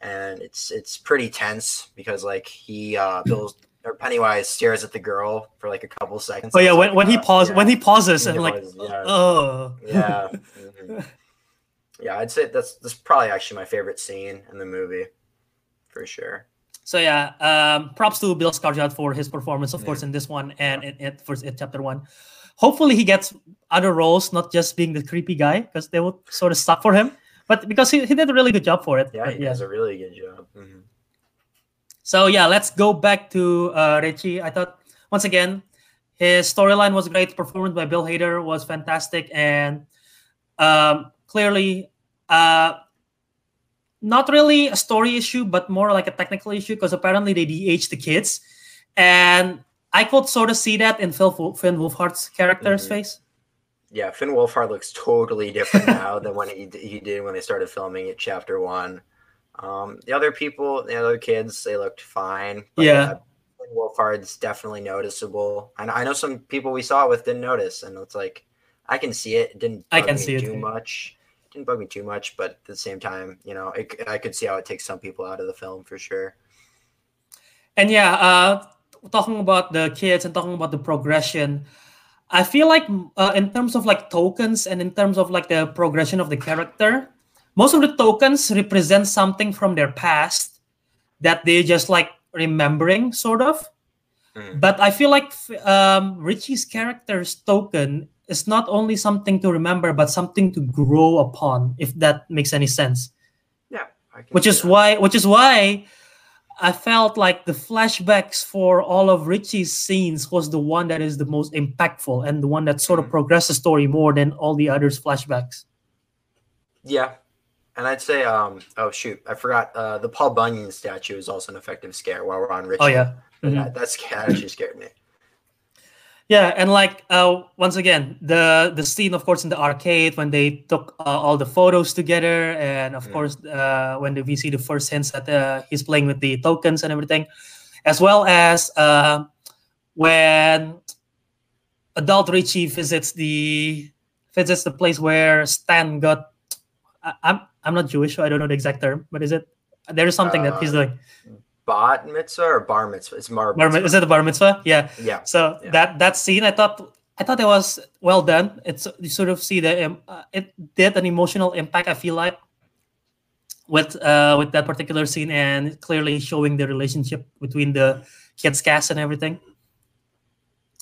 and it's it's pretty tense because like he uh Bill or Pennywise stares at the girl for like a couple seconds. Oh yeah, when, like, when he uh, pause yeah, when he pauses When and like, pauses, yeah. oh yeah, mhm. yeah. I'd say that's that's probably actually my favorite scene in the movie, for sure. So yeah, um, props to Bill Skarsgård for his performance, of Yeah. course, in this one and in it for it chapter one. Hopefully, he gets other roles, not just being the creepy guy, because they would sort of suck for him. But because he, he did a really good job for it. Yeah, But he does a really good job. Mhm. So yeah, let's go back to uh, Richie. I thought once again his storyline was great. Performance by Bill Hader was fantastic, and um, clearly, uh, not really a story issue, but more like a technical issue because apparently they de-aged the kids, and I could sort of see that in Phil Finn Wolfhard's character's Mhm. face. Yeah, Finn Wolfhard looks totally different now <laughs> than when he, he did when they started filming it, chapter one. Um, the other people, the other kids, they looked fine. Yeah. Finn Wolfhard's definitely noticeable. And I know some people we saw it with didn't notice, and it's like I can see it. It didn't I can see it too. much. Didn't bug me too much, but at the same time, you know, it, I could see how it takes some people out of the film for sure. And yeah, uh, talking about the kids and talking about the progression, I feel like uh, in terms of like tokens and in terms of like the progression of the character, most of the tokens represent something from their past that they just like remembering, sort of. Mm. But I feel like um, Richie's character's token is not only something to remember, but something to grow upon, if that makes any sense Yeah, which is that. why which is why I felt like the flashbacks for all of Richie's scenes was the one that is the most impactful and the one that sort of Mhm. progressed the story more than all the others flashbacks. Yeah. And I'd say, um, oh shoot, I forgot. Uh, the Paul Bunyan statue is also an effective scare while we're on Richie. Oh yeah. Mhm. that, that that actually scared me. Yeah, and like uh, once again, the the scene, of course, in the arcade when they took uh, all the photos together, and of Mm. course, uh, when we see the first hints that uh, he's playing with the tokens and everything, as well as uh, when adult Richie visits the visits the place where Stan got. I, I'm I'm not Jewish, so I don't know the exact term, but is it? There is something that he's Uh, doing. Bat mitzvah or bar mitzvah? It's mar Bar, mitzvah. is it the bar mitzvah? Yeah. Yeah. So Yeah. that that scene, I thought I thought it was well done. It's you sort of see the um, uh, it did an emotional impact. I feel like with uh with that particular scene and clearly showing the relationship between the kids cast and everything.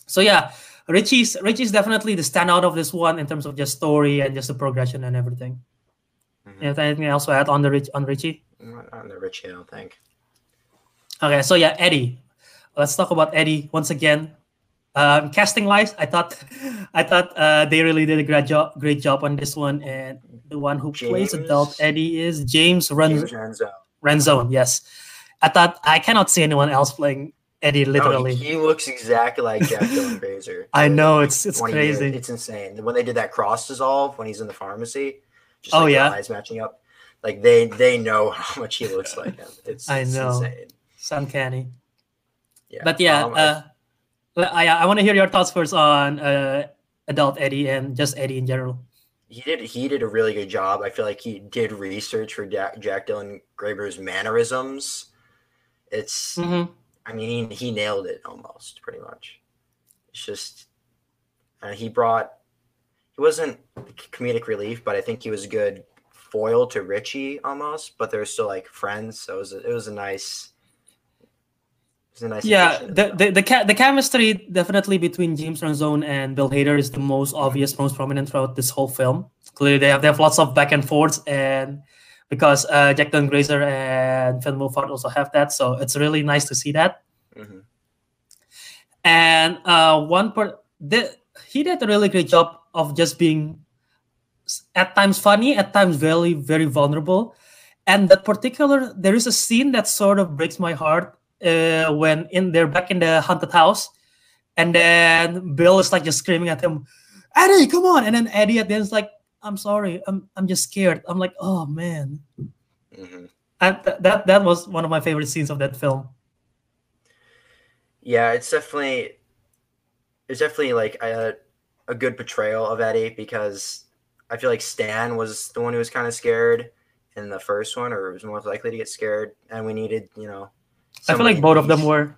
So yeah, Richie's Richie's definitely the standout of this one in terms of just story and just the progression and everything. Mm-hmm. anything else to add on the Rich on Richie? On the Richie, I don't think. Okay, so yeah, Eddie. Let's talk about Eddie once again. Um, casting wise, I thought, <laughs> I thought uh, they really did a great job, great job on this one. And the one who James, plays adult Eddie is James, Ren- James Renzo. Renzo, yes. I thought I cannot see anyone else playing Eddie literally. No, he, he, looks exactly like Jack Dylan <laughs> Grazer. I know it's it's crazy. it's insane. When they did that cross dissolve when he's in the pharmacy, just oh like yeah, eyes matching up. Like they they know <laughs> how much he looks like him. It's I it's know. Insane. It's uncanny. Yeah. But yeah, um, uh, I I want to hear your thoughts first on uh, adult Eddie and just Eddie in general. He did he did a really good job. I feel like he did research for Jack, Jack Dylan Grazer's mannerisms. It's mm-hmm I mean, he, he nailed it almost pretty much. It's just uh, he brought he wasn't comedic relief, but I think he was a good foil to Richie almost. But they're still like friends, so it was a, it was a nice. It was a nice yeah, the the the, ca- the chemistry definitely between James Ransone and Bill Hader is the most obvious, most prominent throughout this whole film. Clearly, they have they have lots of back and forths, and because uh, Jack Dylan Grazer and Finn Wolfhard also have that. So it's really nice to see that. Mm-hmm. And uh, one part, the, he did a really great job of just being at times funny, at times very, very vulnerable. And that particular, there is a scene that sort of breaks my heart uh, when in they're back in the haunted house, and then Bill is like just screaming at him, Eddie, come on! And then Eddie at the end is like, I'm sorry. I'm I'm just scared. I'm like, oh man. Mm-hmm. And th- that that was one of my favorite scenes of that film. Yeah, it's definitely it's definitely like a a good portrayal of Eddie because I feel like Stan was the one who was kind of scared in the first one, or was more likely to get scared, and we needed, you know. I feel like both of them were.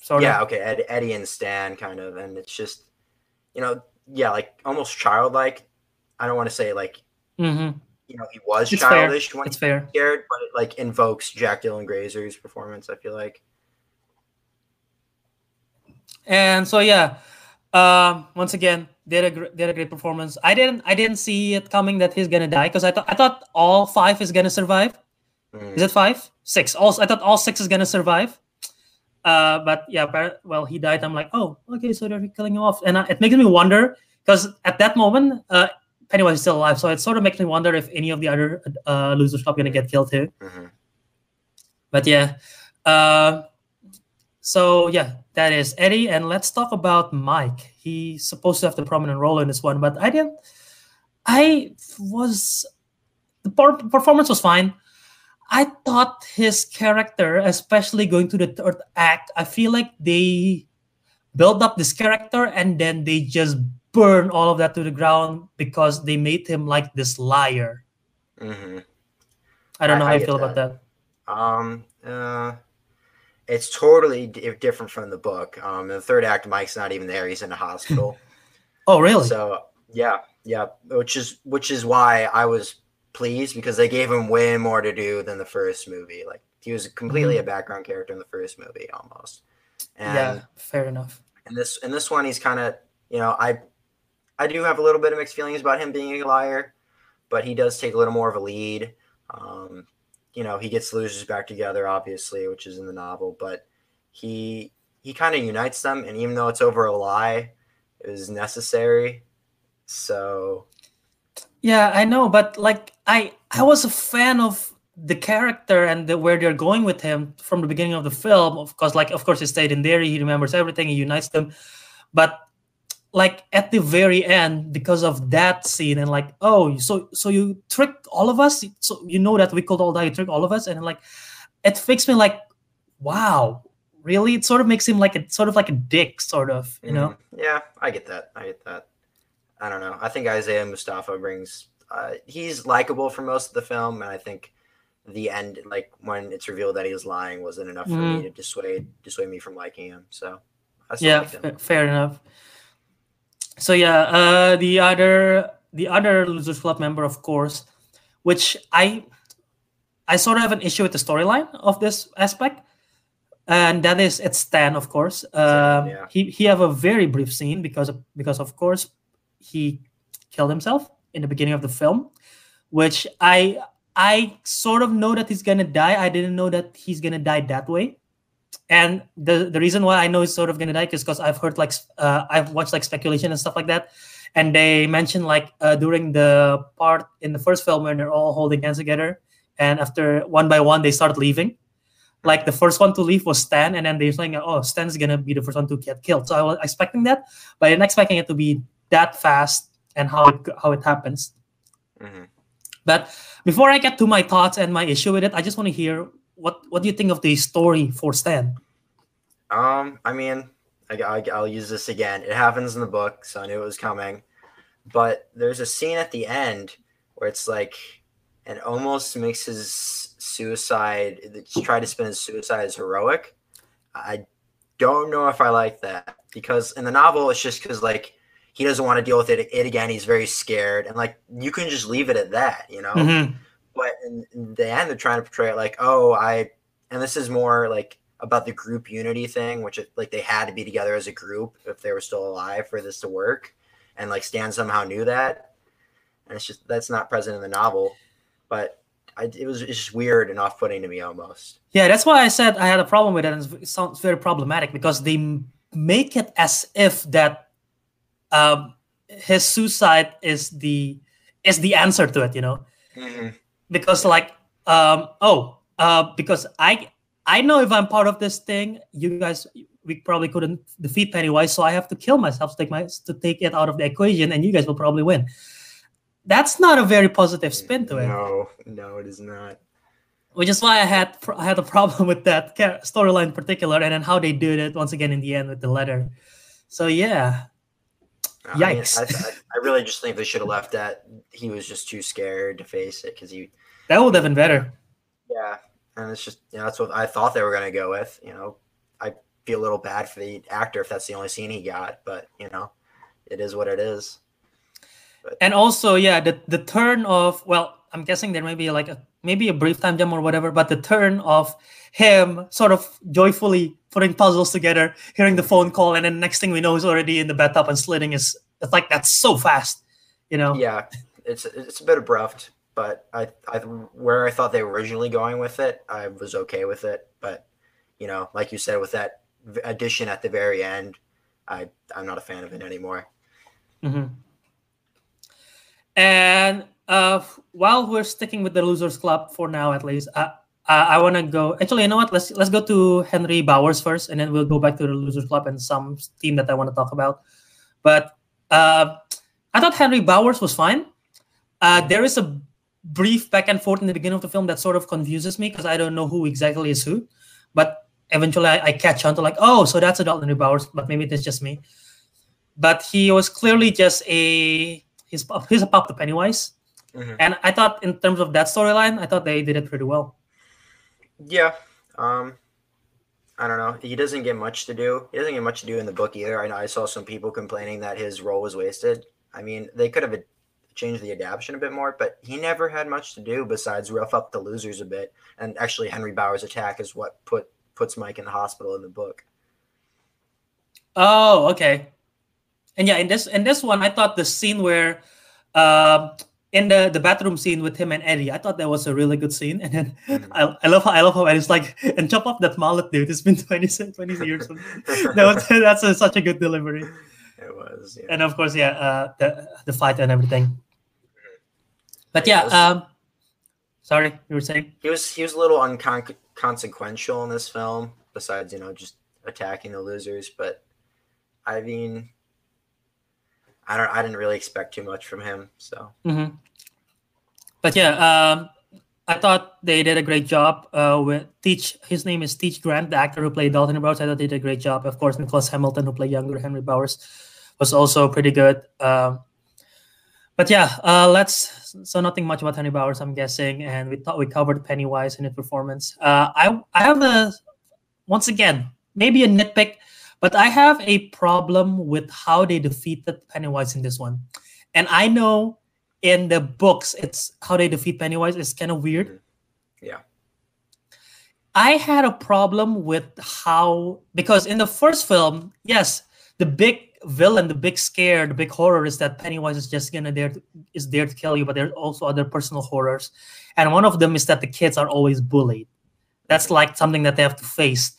Sort yeah. Of. Okay. Ed, Eddie and Stan, kind of, and it's just, you know, yeah, like almost childlike I don't want to say like mm-hmm. you know he was it's childish fair. when it's fair. scared, but it like invokes Jack Dylan Grazer's performance. I feel like. And so yeah, um, once again, did a did a great performance. I didn't I didn't see it coming that he's gonna die because I thought I thought all five is gonna survive. Mm. Is it five? Six. Also, I thought all six is gonna survive. Uh, but yeah, well, he died. I'm like, oh, okay, so they're killing him off, and uh, it makes me wonder because at that moment, uh, Pennywise is still alive, so it sort of makes me wonder if any of the other uh, losers are gonna get killed too. Mm-hmm. But yeah, uh, so yeah, that is Eddie, and let's talk about Mike. He's supposed to have the prominent role in this one, but I didn't. I was the performance was fine. I thought his character, especially going to the third act, I feel like they build up this character and then they just burn all of that to the ground because they made him like this liar. Mm-hmm. I don't know I, how I you feel that. about that. Um, uh, it's totally d- different from the book. Um, in the third act, Mike's not even there; he's in a hospital. <laughs> oh, really? So yeah, yeah, which is which is why I was pleased because they gave him way more to do than the first movie. Like he was completely mm-hmm. a background character in the first movie almost. And yeah, fair enough. In this in this one, he's kind of you know I I do have a little bit of mixed feelings about him being a liar, but he does take a little more of a lead. Um, you know, he gets losers back together, obviously, which is in the novel, but he he kind of unites them, and even though it's over a lie, it was necessary. So, yeah, I know, but like I I was a fan of the character and the, where they're going with him from the beginning of the film. Of course, like of course he stayed in there, he remembers everything, he unites them, but like at the very end because of that scene and like oh so so you tricked all of us? So you know that we could all die you tricked all of us? And like it makes me like wow really? It sort of makes him like a sort of like a dick sort of you know? Mm-hmm. yeah i get that i get that i don't know i think isaiah mustafa brings uh, he's likable for most of the film and i think the end like when it's revealed that he was lying wasn't enough for mm. me to dissuade dissuade me from liking him so yeah f- fair enough so yeah, uh, the other the other Losers Club member, of course, which I I sort of have an issue with the storyline of this aspect. and that is it's Stan, of course. Um, yeah. He he have a very brief scene because of, because of course he killed himself in the beginning of the film, which I I sort of know that he's gonna die. I didn't know that he's gonna die that way. And the the reason why I know he's sort of gonna die is because I've heard like uh, I've watched like speculation and stuff like that, and they mentioned like uh, during the part in the first film when they're all holding hands together, and after one by one they start leaving. Like the first one to leave was Stan, and then they're saying, "Oh, Stan's gonna be the first one to get killed." So I was expecting that, but I'm expecting it to be that fast and how it how it happens. Mm-hmm. But before I get to my thoughts and my issue with it, I just want to hear what what do you think of the story for Stan? Um, I mean, I, will use this again. It happens in the book, so I knew it was coming. But there's a scene at the end where it's like, it almost makes his suicide, try to spin his suicide as heroic. I don't know if I like that because in the novel, it's just because like he doesn't want to deal with it, it again. He's very scared, and like you can just leave it at that, you know. Mm-hmm. But in, in the end, they're trying to portray it like, oh, I, and this is more like about the group unity thing, which like they had to be together as a group if they were still alive for this to work, and like Stan somehow knew that, and it's just that's not present in the novel, but I, it was just weird and off-putting to me almost. Yeah, that's why I said I had a problem with it, and it sounds very problematic because they make it as if that um, his suicide is the is the answer to it, you know, mm-hmm. because like um, oh uh, because I I know if I'm part of this thing, you guys we probably couldn't defeat Pennywise, so I have to kill myself to take my to take it out of the equation, and you guys will probably win. That's not a very positive spin to it. No, no, it is not. Which is why I had I had a problem with that storyline in particular, and then how they did it once again in the end with the letter. So yeah, Yikes! I, mean, I, I, really just think they should have left that. He was just too scared to face it because he. That would have been better. Yeah, and it's just you know that's what I thought they were going to go with. You know, I feel a little bad for the actor if that's the only scene he got, but you know, it is what it is. But, and also, yeah, the the turn of well, I'm guessing there may be like a maybe a brief time jump or whatever, but the turn of him sort of joyfully putting puzzles together, hearing the phone call, and then next thing we know, he's already in the bathtub and slitting his. It's like that's so fast, you know. Yeah, it's it's a bit abrupt, but I I where I thought they were originally going with it, I was okay with it. But you know, like you said, with that addition at the very end, I I'm not a fan of it anymore. Mm-hmm. And uh, while we're sticking with the losers club for now, at least, uh, uh, I want to go. Actually, you know what? Let's let's go to Henry Bowers first, and then we'll go back to the losers club and some team that I want to talk about. But uh, I thought Henry Bowers was fine. Uh, there is a brief back and forth in the beginning of the film that sort of confuses me because I don't know who exactly is who. But eventually, I, I catch on to like, oh, so that's adult Henry Bowers, but maybe it's just me. But he was clearly just a he's he's a pop to Pennywise Mm-hmm. And I thought, in terms of that storyline, I thought they did it pretty well. Yeah. Um, I don't know. He doesn't get much to do. He doesn't get much to do in the book either. I know I saw some people complaining that his role was wasted. I mean, they could have changed the adaptation a bit more, but he never had much to do besides rough up the losers a bit. And actually, Henry Bowers' attack is what put puts Mike in the hospital in the book. Oh, okay. And yeah, in this in this one, I thought the scene where uh, in the, the bathroom scene with him and Eddie, I thought that was a really good scene. And then mm-hmm. <laughs> I, I love how I love how Eddie's like, <laughs> and chop off that mullet, dude. It's been <laughs> 20, 20 years. that was, that's a, such a good delivery. It was. Yeah. And of course, yeah, uh, the the fight and everything. But yeah, um, sorry, you were saying he was he was a little unconsequential in this film. Besides, you know, just attacking the losers. But I mean, I don't. I didn't really expect too much from him. So. Mm-hmm. But yeah, um, I thought they did a great job uh, with Teach. His name is Teach Grant, the actor who played Dalton Bowers. I thought they did a great job. Of course, Nicholas Hamilton, who played younger Henry Bowers, was also pretty good. Um, but yeah, uh, let's. So nothing much about Henry Bowers, I'm guessing, and we thought we covered Pennywise and his performance. Uh, I I have a once again maybe a nitpick but I have a problem with how they defeated Pennywise in this one. And I know in the books, it's how they defeat Pennywise is kind of weird. Mm-hmm. Yeah. I had a problem with how because in the first film, yes, the big villain, the big scare, the big horror is that Pennywise is just gonna there to, is there to kill you, but there's also other personal horrors, and one of them is that the kids are always bullied. That's like something that they have to face,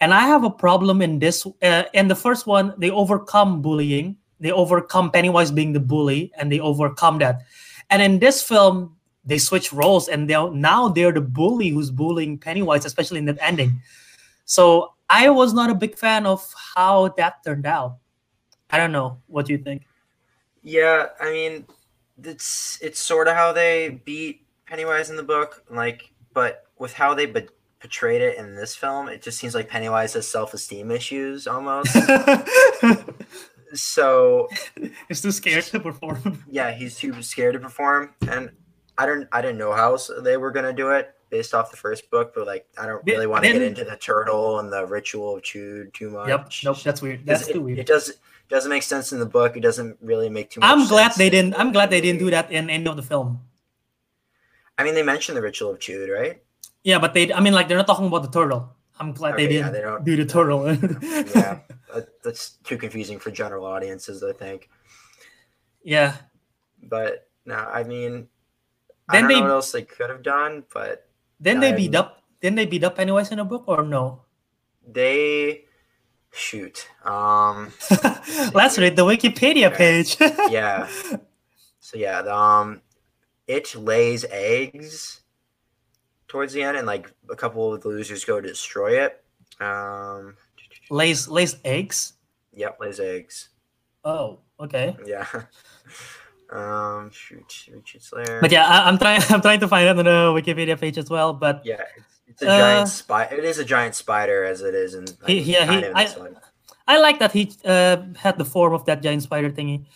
and I have a problem in this. Uh, in the first one, they overcome bullying, they overcome Pennywise being the bully, and they overcome that. And in this film, they switch roles, and they now they're the bully who's bullying Pennywise, especially in that ending. So I was not a big fan of how that turned out. I don't know. What do you think? Yeah, I mean, it's it's sort of how they beat Pennywise in the book, like, but with how they be- portrayed it in this film, it just seems like Pennywise has self esteem issues almost. <laughs> so he's too scared to perform. Yeah, he's too scared to perform, and I don't I didn't know how they were gonna do it based off the first book, but like I don't really want to get into the turtle and the ritual of Chüd too much. Yep, nope, that's weird. That's it, too weird. It does doesn't make sense in the book. It doesn't really make too much. I'm glad they didn't. I'm glad they didn't do that in any of the film. I mean, they mentioned the ritual of Chüd, right? Yeah, but they. I mean, like they're not talking about the turtle. I'm glad okay, they didn't yeah, they do the turtle. yeah, <laughs> that's too confusing for general audiences, I think. Yeah, but no, I mean, then I don't they, know what else they could have done, but then they beat up. Then they beat up Pennywise in a book, or no? They shoot. Um, <laughs> let's read the Wikipedia page. <laughs> yeah. So yeah, the, um, it lays eggs towards the end, and like a couple of the losers go destroy it. Um, lays lays eggs. Yep, lays eggs. Oh, okay. Yeah. <laughs> Um, shoot, Richard Slayer. But yeah, I, am trying. <laughs> I'm trying to find it on the Wikipedia page as well. But yeah, it's, it's a uh, giant spider. It is a giant spider, as it is in. He, yeah, he, I, I like that he uh, had the form of that giant spider thingy.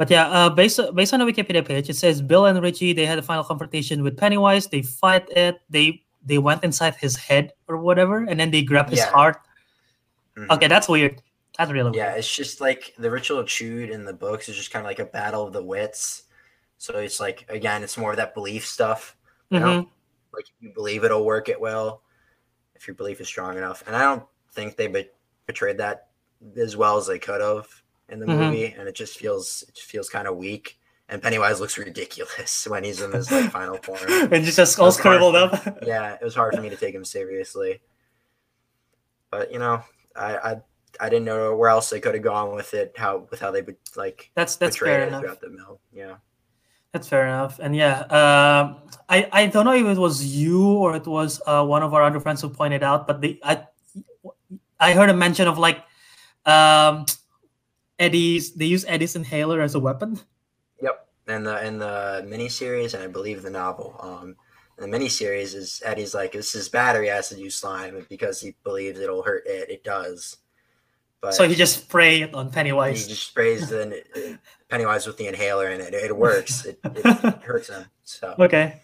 But yeah, uh, based based on the Wikipedia page, it says Bill and Richie they had a final confrontation with Pennywise. They fight it. They they went inside his head or whatever, and then they grab his yeah. heart. Mm-hmm. Okay, that's weird. That's really yeah. Weird. Yeah, it's just like the ritual of Chüd in the books is just kind of like a battle of the wits. So it's like again, it's more of that belief stuff. You mm-hmm. know, like if you believe it'll work, it will. If your belief is strong enough, and I don't think they be- portrayed that as well as they could have in the mm-hmm. movie, and it just feels it just feels kind of weak. And Pennywise looks <laughs> ridiculous when he's in his like final form. <laughs> and just all scribbled up. yeah, it was hard for me to take him seriously. But you know, I, I I didn't know where else they could have gone with it. How with how they would like that's that's fair enough. throughout the mill. Yeah, that's fair enough. And yeah, um, I I don't know if it was you or it was uh, one of our other friends who pointed out, but the I I heard a mention of like um, Eddie's. They use Eddie's inhaler as a weapon. Yep, and the in the miniseries and I believe the novel. Um, the miniseries is Eddie's like this is battery acid you slime because he believes it'll hurt it. It does. But so he just spray it on Pennywise. He just sprays the <laughs> Pennywise with the inhaler, and it, it works. It, it <laughs> hurts him. So okay.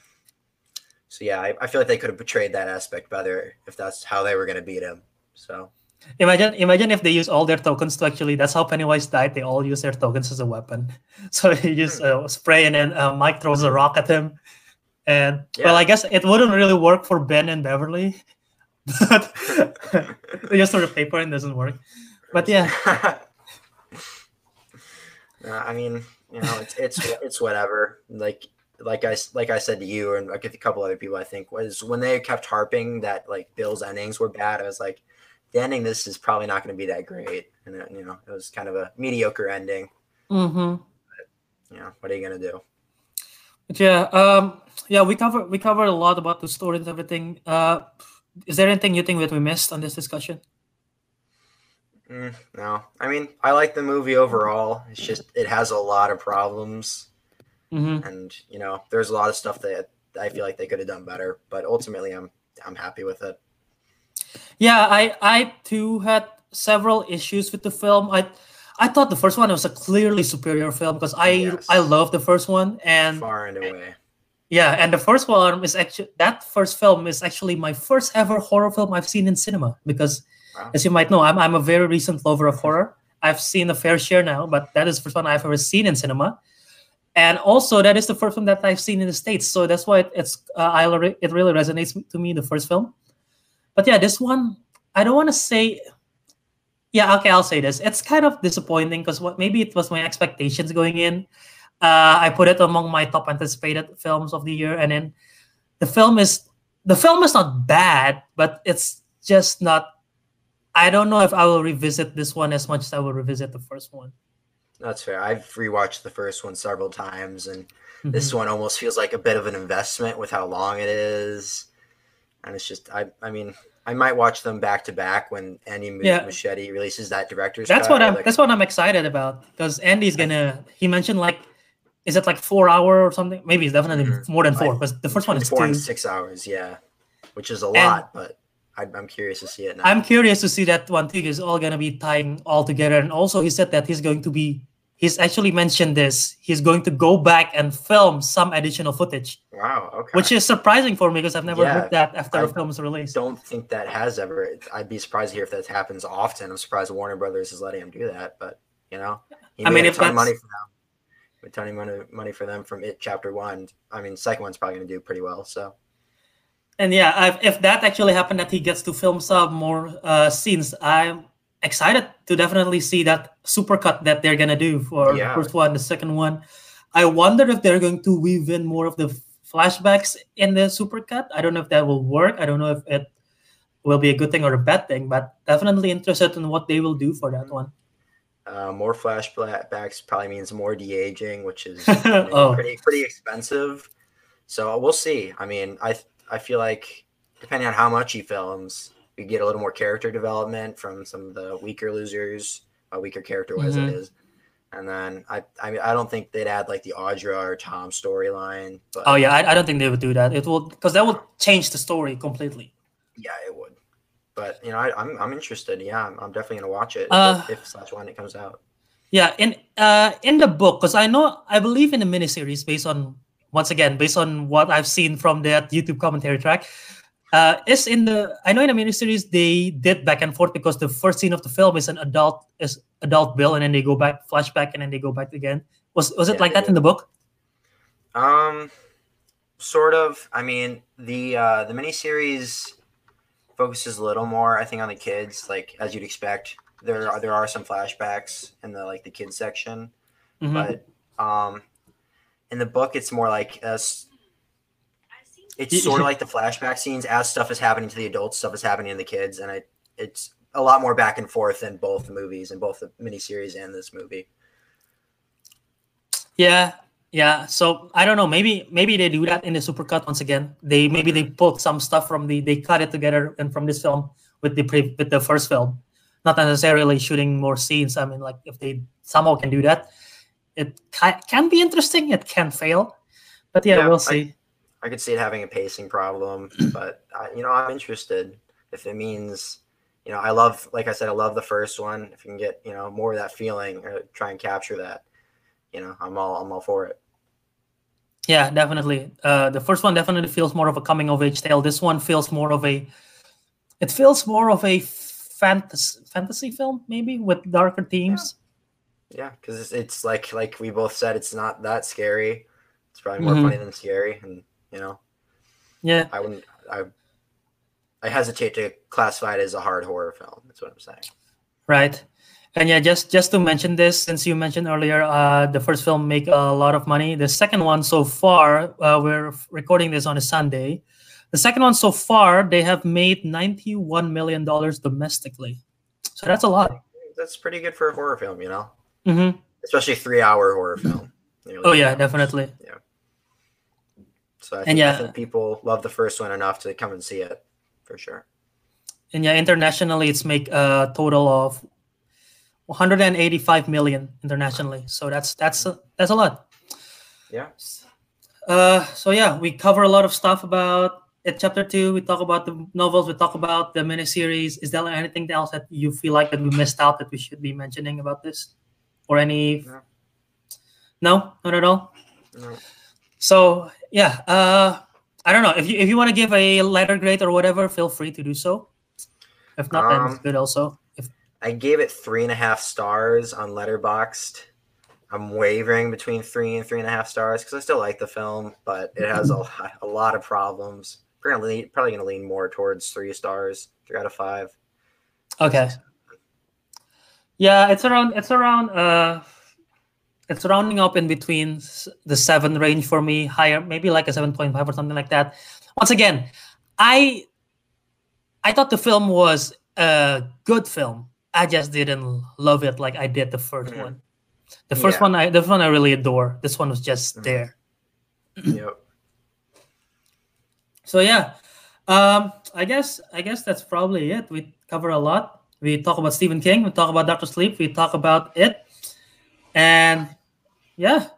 So yeah, I, I feel like they could have portrayed that aspect better if that's how they were going to beat him. So imagine imagine if they use all their tokens to actually that's how Pennywise died. They all use their tokens as a weapon. <laughs> So he just uh, spray and then uh, Mike throws a rock at him. And yeah. well, I guess it wouldn't really work for Ben and Beverly, <laughs> but <laughs> they just throw the paper and doesn't work. But yeah. I mean, you know, it's it's it's whatever. Like like I like I said to you and like a couple other people, I think was when they kept harping that like Bill's endings were bad. I was like, the ending this is probably not going to be that great, and it, you know, it was kind of a mediocre ending. Mm-hmm. But, you know, what are you gonna do? But yeah, um, yeah, we covered we covered a lot about the story and everything. Uh, is there anything you think that we missed on this discussion? Mm, no, I mean I like the movie overall. It's just it has a lot of problems, mm-hmm. and you know there's a lot of stuff that I feel like they could have done better. But ultimately, I'm I'm happy with it. Yeah, I I too had several issues with the film. I I thought the first one was a clearly superior film because I yes. I love the first one and far and away. Yeah, and the first one is actually that first film is actually my first ever horror film I've seen in cinema because Wow. As you might know, I'm, I'm a very recent lover of horror. I've seen a fair share now, but that is the first one I've ever seen in cinema. And also, that is the first one that I've seen in the States. So that's why it, it's uh, I, it really resonates to me, the first film. But yeah, this one I don't want to say. Yeah, okay, I'll say this. It's kind of disappointing because what maybe it was my expectations going in. Uh, I put it among my top anticipated films of the year, and then the film is the film is not bad, but it's just not. I don't know if I will revisit this one as much as I will revisit the first one. That's fair. I've rewatched the first one several times, and mm-hmm. this one almost feels like a bit of an investment with how long it is. And it's just, I, I mean, I might watch them back to back when Andy yeah. Muschietti releases that director's. That's what I'm. Like, that's what I'm excited about because Andy's gonna. He mentioned like, is it like four hour or something? Maybe it's definitely mm-hmm. more than four because the first one is four two. and six hours. Yeah, which is a lot, but I, am curious to see it now. I'm curious to see that one thing is all gonna be tying all together. And also, he said that he's going to be. He's actually mentioned this. He's going to go back and film some additional footage. Wow. Okay. Which is surprising for me because I've never yeah, heard that after I a film's release. Don't think that has ever. I'd be surprised to hear if that happens often. I'm surprised Warner Brothers is letting him do that. But you know, I mean, if that's money for them, a ton of money, money for them from it chapter one. I mean, second one's probably going to do pretty well. So and yeah, I've, if that actually happened, that he gets to film some more uh, scenes, I'm excited to definitely see that supercut that they're gonna do for yeah. the first one, the second one. I wonder if they're going to weave in more of the flashbacks in the supercut. I don't know if that will work. I don't know if it will be a good thing or a bad thing, but definitely interested in what they will do for that one. Uh, more flashbacks probably means more de aging, which is <laughs> oh. pretty pretty expensive. So we'll see. I mean, I I feel like depending on how much he films, we get a little more character development from some of the weaker losers, a weaker character wise mm-hmm. it is. And then I, I mean, I don't think they'd add like the Audra or Tom storyline. Oh yeah, I, I don't think they would do that. It will because that would change the story completely. Yeah, it would. But you know, I, am I'm, I'm interested. Yeah, I'm, I'm definitely gonna watch it uh, if, if slash when it comes out. Yeah, in uh in the book, because I know I believe in the miniseries based on once again, based on what I've seen from that YouTube commentary track, uh, is in the I know in the miniseries they did back and forth because the first scene of the film is an adult is adult Bill, and then they go back flashback, and then they go back again. Was was it yeah, like that in the book? Um, sort of. I mean, the uh, the miniseries focuses a little more, I think, on the kids, like as you'd expect. There are there are some flashbacks in the like the kids section, mm-hmm. but um, in the book, it's more like us. It's sort of like the flashback scenes as stuff is happening to the adults, stuff is happening to the kids, and I, it's a lot more back and forth in both movies, in both the miniseries and this movie. Yeah, yeah. So I don't know. Maybe maybe they do that in the supercut once again. They maybe they pulled some stuff from the they cut it together and from this film with the pre, with the first film, not necessarily shooting more scenes. I mean, like if they somehow can do that, it can be interesting. It can fail, but yeah, yeah we'll see. I, could see it having a pacing problem, <clears throat> but I, you know, I'm interested if it means, you know, I love, like I said, I love the first one. If you can get, you know, more of that feeling or try and capture that, you know, I'm all, I'm all for it. Yeah, definitely. Uh, the first one definitely feels more of a coming of age tale. This one feels more of a, it feels more of a fantasy fantasy film, maybe with darker themes. Yeah, because it's, it's, like like we both said, it's not that scary. It's probably more mm-hmm. funny than scary, and you know. Yeah. I wouldn't. I. I hesitate to classify it as a hard horror film. That's what I'm saying. Right, and yeah, just just to mention this, since you mentioned earlier, uh, the first film make a lot of money. The second one so far, uh, we're recording this on a Sunday. The second one so far, they have made ninety-one million dollars domestically. So that's a lot. That's pretty good for a horror film, you know. Mm-hmm. Especially three hour horror film. oh yeah, definitely. Yeah. So I think, and yeah, I think people love the first one enough to come and see it for sure. And yeah, internationally, it's make a total of 185 million internationally. So that's that's a, that's a lot. Yeah. Uh, so yeah, we cover a lot of stuff about it. Chapter two, we talk about the novels. We talk about the miniseries. Is there anything else that you feel like that we missed out that we should be mentioning about this? or any no, no not at all no. so yeah uh i don't know if you if you want to give a letter grade or whatever feel free to do so if not um, then it's um, good also if i gave it three and a half stars on letterboxd i'm wavering between three and three and a half stars because i still like the film but it has a <laughs> lot, a lot of problems we're gonna lean, probably gonna lean more towards three stars, three out of five. Okay. Yeah, it's around. It's around. Uh, it's rounding up in between the seven range for me. Higher, maybe like a seven point five or something like that. Once again, I I thought the film was a good film. I just didn't love it like I did the 1st mm-hmm. one. The first yeah. one, I the first one I really adore. This one was just mm-hmm. there. yep. <clears throat> So yeah, um, I guess I guess that's probably it. We cover a lot. We talk about Stephen King. We talk about Doctor Sleep. We talk about it, and yeah,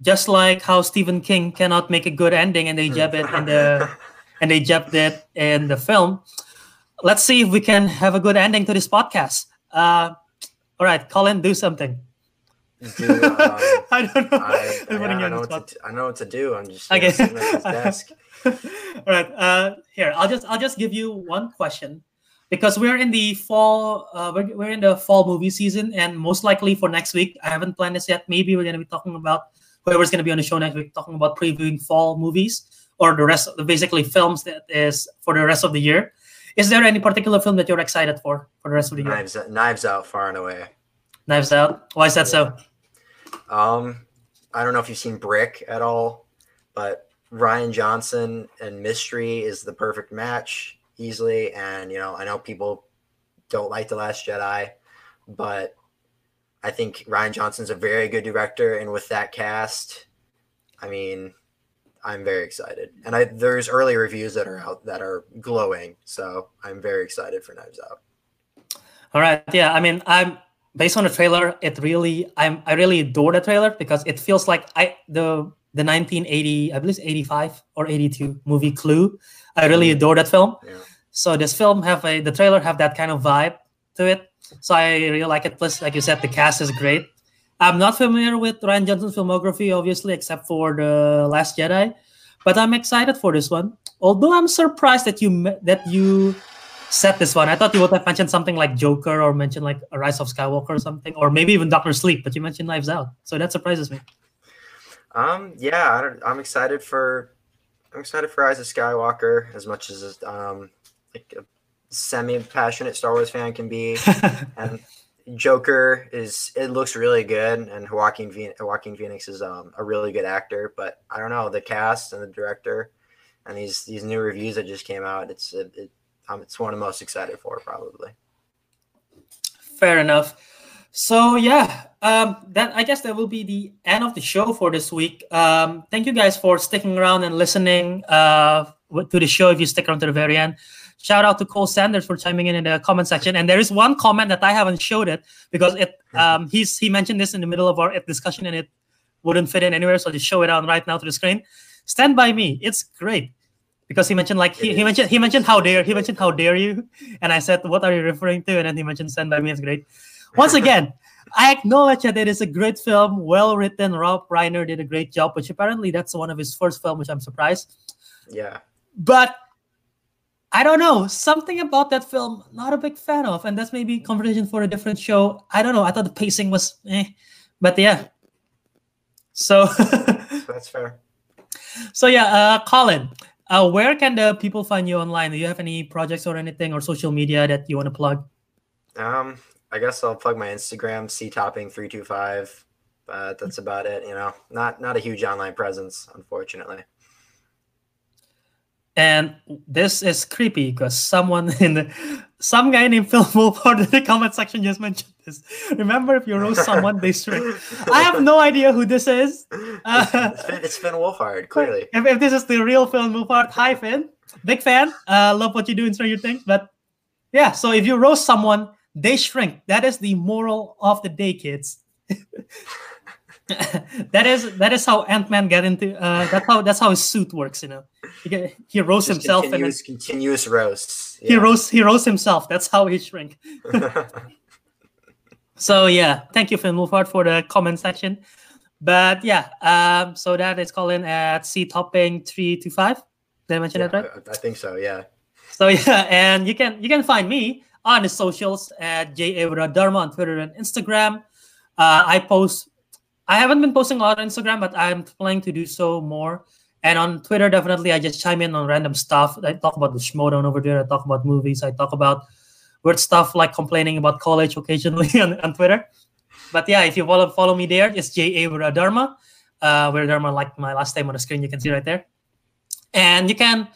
just like how Stephen King cannot make a good ending, and they jab it in the and they jabbed it in the film. Let's see if we can have a good ending to this podcast. Uh, all right, Colin, do something. Do, um, <laughs> I don't know. I, I, I, know what to, do. I know what to do. I'm just okay. sitting at this desk. <laughs> All right. Uh, here, I'll just I'll just give you one question because we're in the fall. Uh, we're, we're in the fall movie season, and most likely for next week, I haven't planned this yet. Maybe we're gonna be talking about whoever's gonna be on the show next week, talking about previewing fall movies or the rest of the basically films that is for the rest of the year. Is there any particular film that you're excited for for the rest of the year? Knives, Knives Out, far and away. Knives Out. Why is that yeah. so? Um, I don't know if you've seen Brick at all, but Rian Johnson and Mystery is the perfect match easily. And, you know, I know people don't like The Last Jedi, but I think Rian Johnson's a very good director. And with that cast, I mean, I'm very excited. And I there's early reviews that are out that are glowing. So I'm very excited for Knives Out. All right. Yeah. I mean, I'm based on the trailer, it really I'm I really adore the trailer because it feels like I the the 1980, I believe 85 or 82 movie Clue. I really adore that film. Yeah. So this film have a the trailer have that kind of vibe to it. So I really like it. Plus, like you said, the cast is great. I'm not familiar with Rian Johnson's filmography, obviously, except for the Last Jedi, but I'm excited for this one. Although I'm surprised that you that you said this one. I thought you would have mentioned something like Joker or mentioned like a Rise of Skywalker or something, or maybe even Doctor Sleep. But you mentioned Knives Out, so that surprises me. Um, yeah, I am excited for I'm excited for Rise of Skywalker as much as um like a semi passionate Star Wars fan can be, <laughs> and Joker is it looks really good, and Joaquin Phoenix, Joaquin Phoenix is um, a really good actor, but I don't know the cast and the director and these these new reviews that just came out. It's it, it um, it's one I'm most excited for probably. Fair enough. So yeah, um, that I guess that will be the end of the show for this week. Um, thank you guys for sticking around and listening uh, to the show. If you stick around to the very end, shout out to Cole Sanders for chiming in in the comment section. And there is one comment that I haven't showed it because it um, he's he mentioned this in the middle of our discussion and it wouldn't fit in anywhere. So I'll just show it on right now to the screen. Stand by me. It's great because he mentioned like he, he mentioned he mentioned how dare he mentioned how dare you, and I said what are you referring to, and then he mentioned Stand by Me. It's great. Once again. I acknowledge that it is a great film, well written. Rob Reiner did a great job, which apparently that's one of his first film, which I'm surprised. Yeah. But I don't know, something about that film, not a big fan of, and that's maybe conversation for a different show. I don't know. I thought the pacing was, eh, but yeah. So <laughs> that's fair. So yeah, uh, Colin, uh, where can the people find you online? Do you have any projects or anything or social media that you want to plug? Um, I guess I'll plug my Instagram, C topping three two five. But that's about it. You know, not not a huge online presence, unfortunately. And this is creepy because someone <laughs> in the some guy named Phil <laughs> Wolfhard in the comment section just mentioned this. Remember, if you roast <laughs> someone, they strike. I have no idea who this is. Uh, it's, Finn, it's Finn Wolfhard, clearly. If, if this is the real Phil Wolfhard, hi Finn, big fan. Uh, love what you do in your Things. But yeah, so if you roast someone, they shrink. That is the moral of the day, kids. <laughs> that is that is how Ant Man got into. Uh, that's how that's how his suit works. You know, he, he roasts Just himself continuous, and continuous roasts. Yeah. He roasts he roasts himself. That's how he shrink. <laughs> so yeah, thank you, Finn Wolfhard, for the comment section. But yeah, um, so that is Colin at C topping three to five. Did I mention yeah, that right? I, I think so. Yeah. So <laughs> yeah, and you can you can find me on the socials at Wiradharma on Twitter and Instagram. Uh, I post. I haven't been posting a lot on Instagram, but I'm planning to do so more. And on Twitter, definitely, I just chime in on random stuff. I talk about the Schmoedown over there. I talk about movies. I talk about weird stuff like complaining about college occasionally <laughs> on, on Twitter. But yeah, if you follow follow me there, it's J A Wiradharma. Uh, Wiradharma, like my last name on the screen, you can see right there. And you can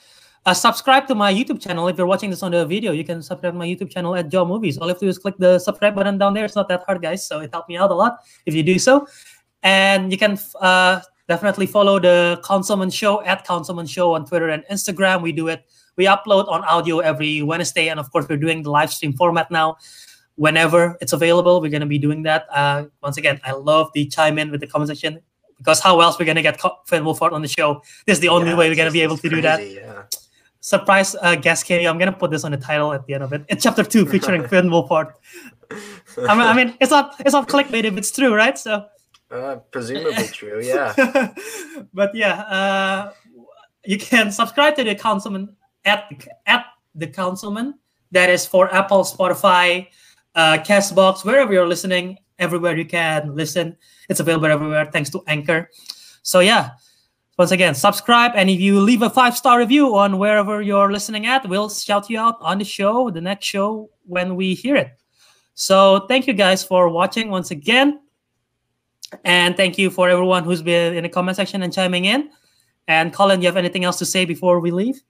uh, subscribe to my YouTube channel. If you're watching this on the video, you can subscribe to my YouTube channel at Joe Movies. All you have to do is click the subscribe button down there. It's not that hard, guys. So it helped me out a lot if you do so. And you can uh, definitely follow the Councilmen Show at Councilmen Show on Twitter and Instagram. We do it. We upload on audio every Wednesday, and of course, we're doing the live stream format now. Whenever it's available, we're going to be doing that. Uh, once again, I love the chime in with the comment section because how else we're going to get Finn Wolfhard on the show? This is the only Yeah, way we're going to be able to do that. Yeah. Surprise uh, guest cameo. I'm to put this on the title at the end of it. It's chapter two featuring Finn Wolfhard. <laughs> I mean, I mean, it's not it's not clickbait if it's true, right? So Uh, presumably true. Yeah. <laughs> but yeah, uh, you can subscribe to the councilmen at at the councilmen. That is for Apple, Spotify, uh, Castbox, wherever you're listening, everywhere you can listen. It's available everywhere thanks to Anchor. So yeah, once again, subscribe, and if you leave a five star review on wherever you're listening at, we'll shout you out on the show, the next show when we hear it. So thank you guys for watching once again. And thank you for everyone who's been in the comment section and chiming in. And Colin, you have anything else to say before we leave?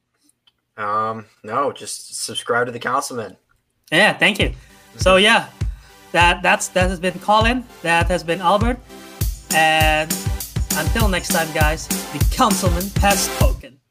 Um, no, just subscribe to the councilmen. Yeah, thank you. So yeah, that that's that has been Colin. That has been Albert. And until next time, guys, the councilmen has spoken.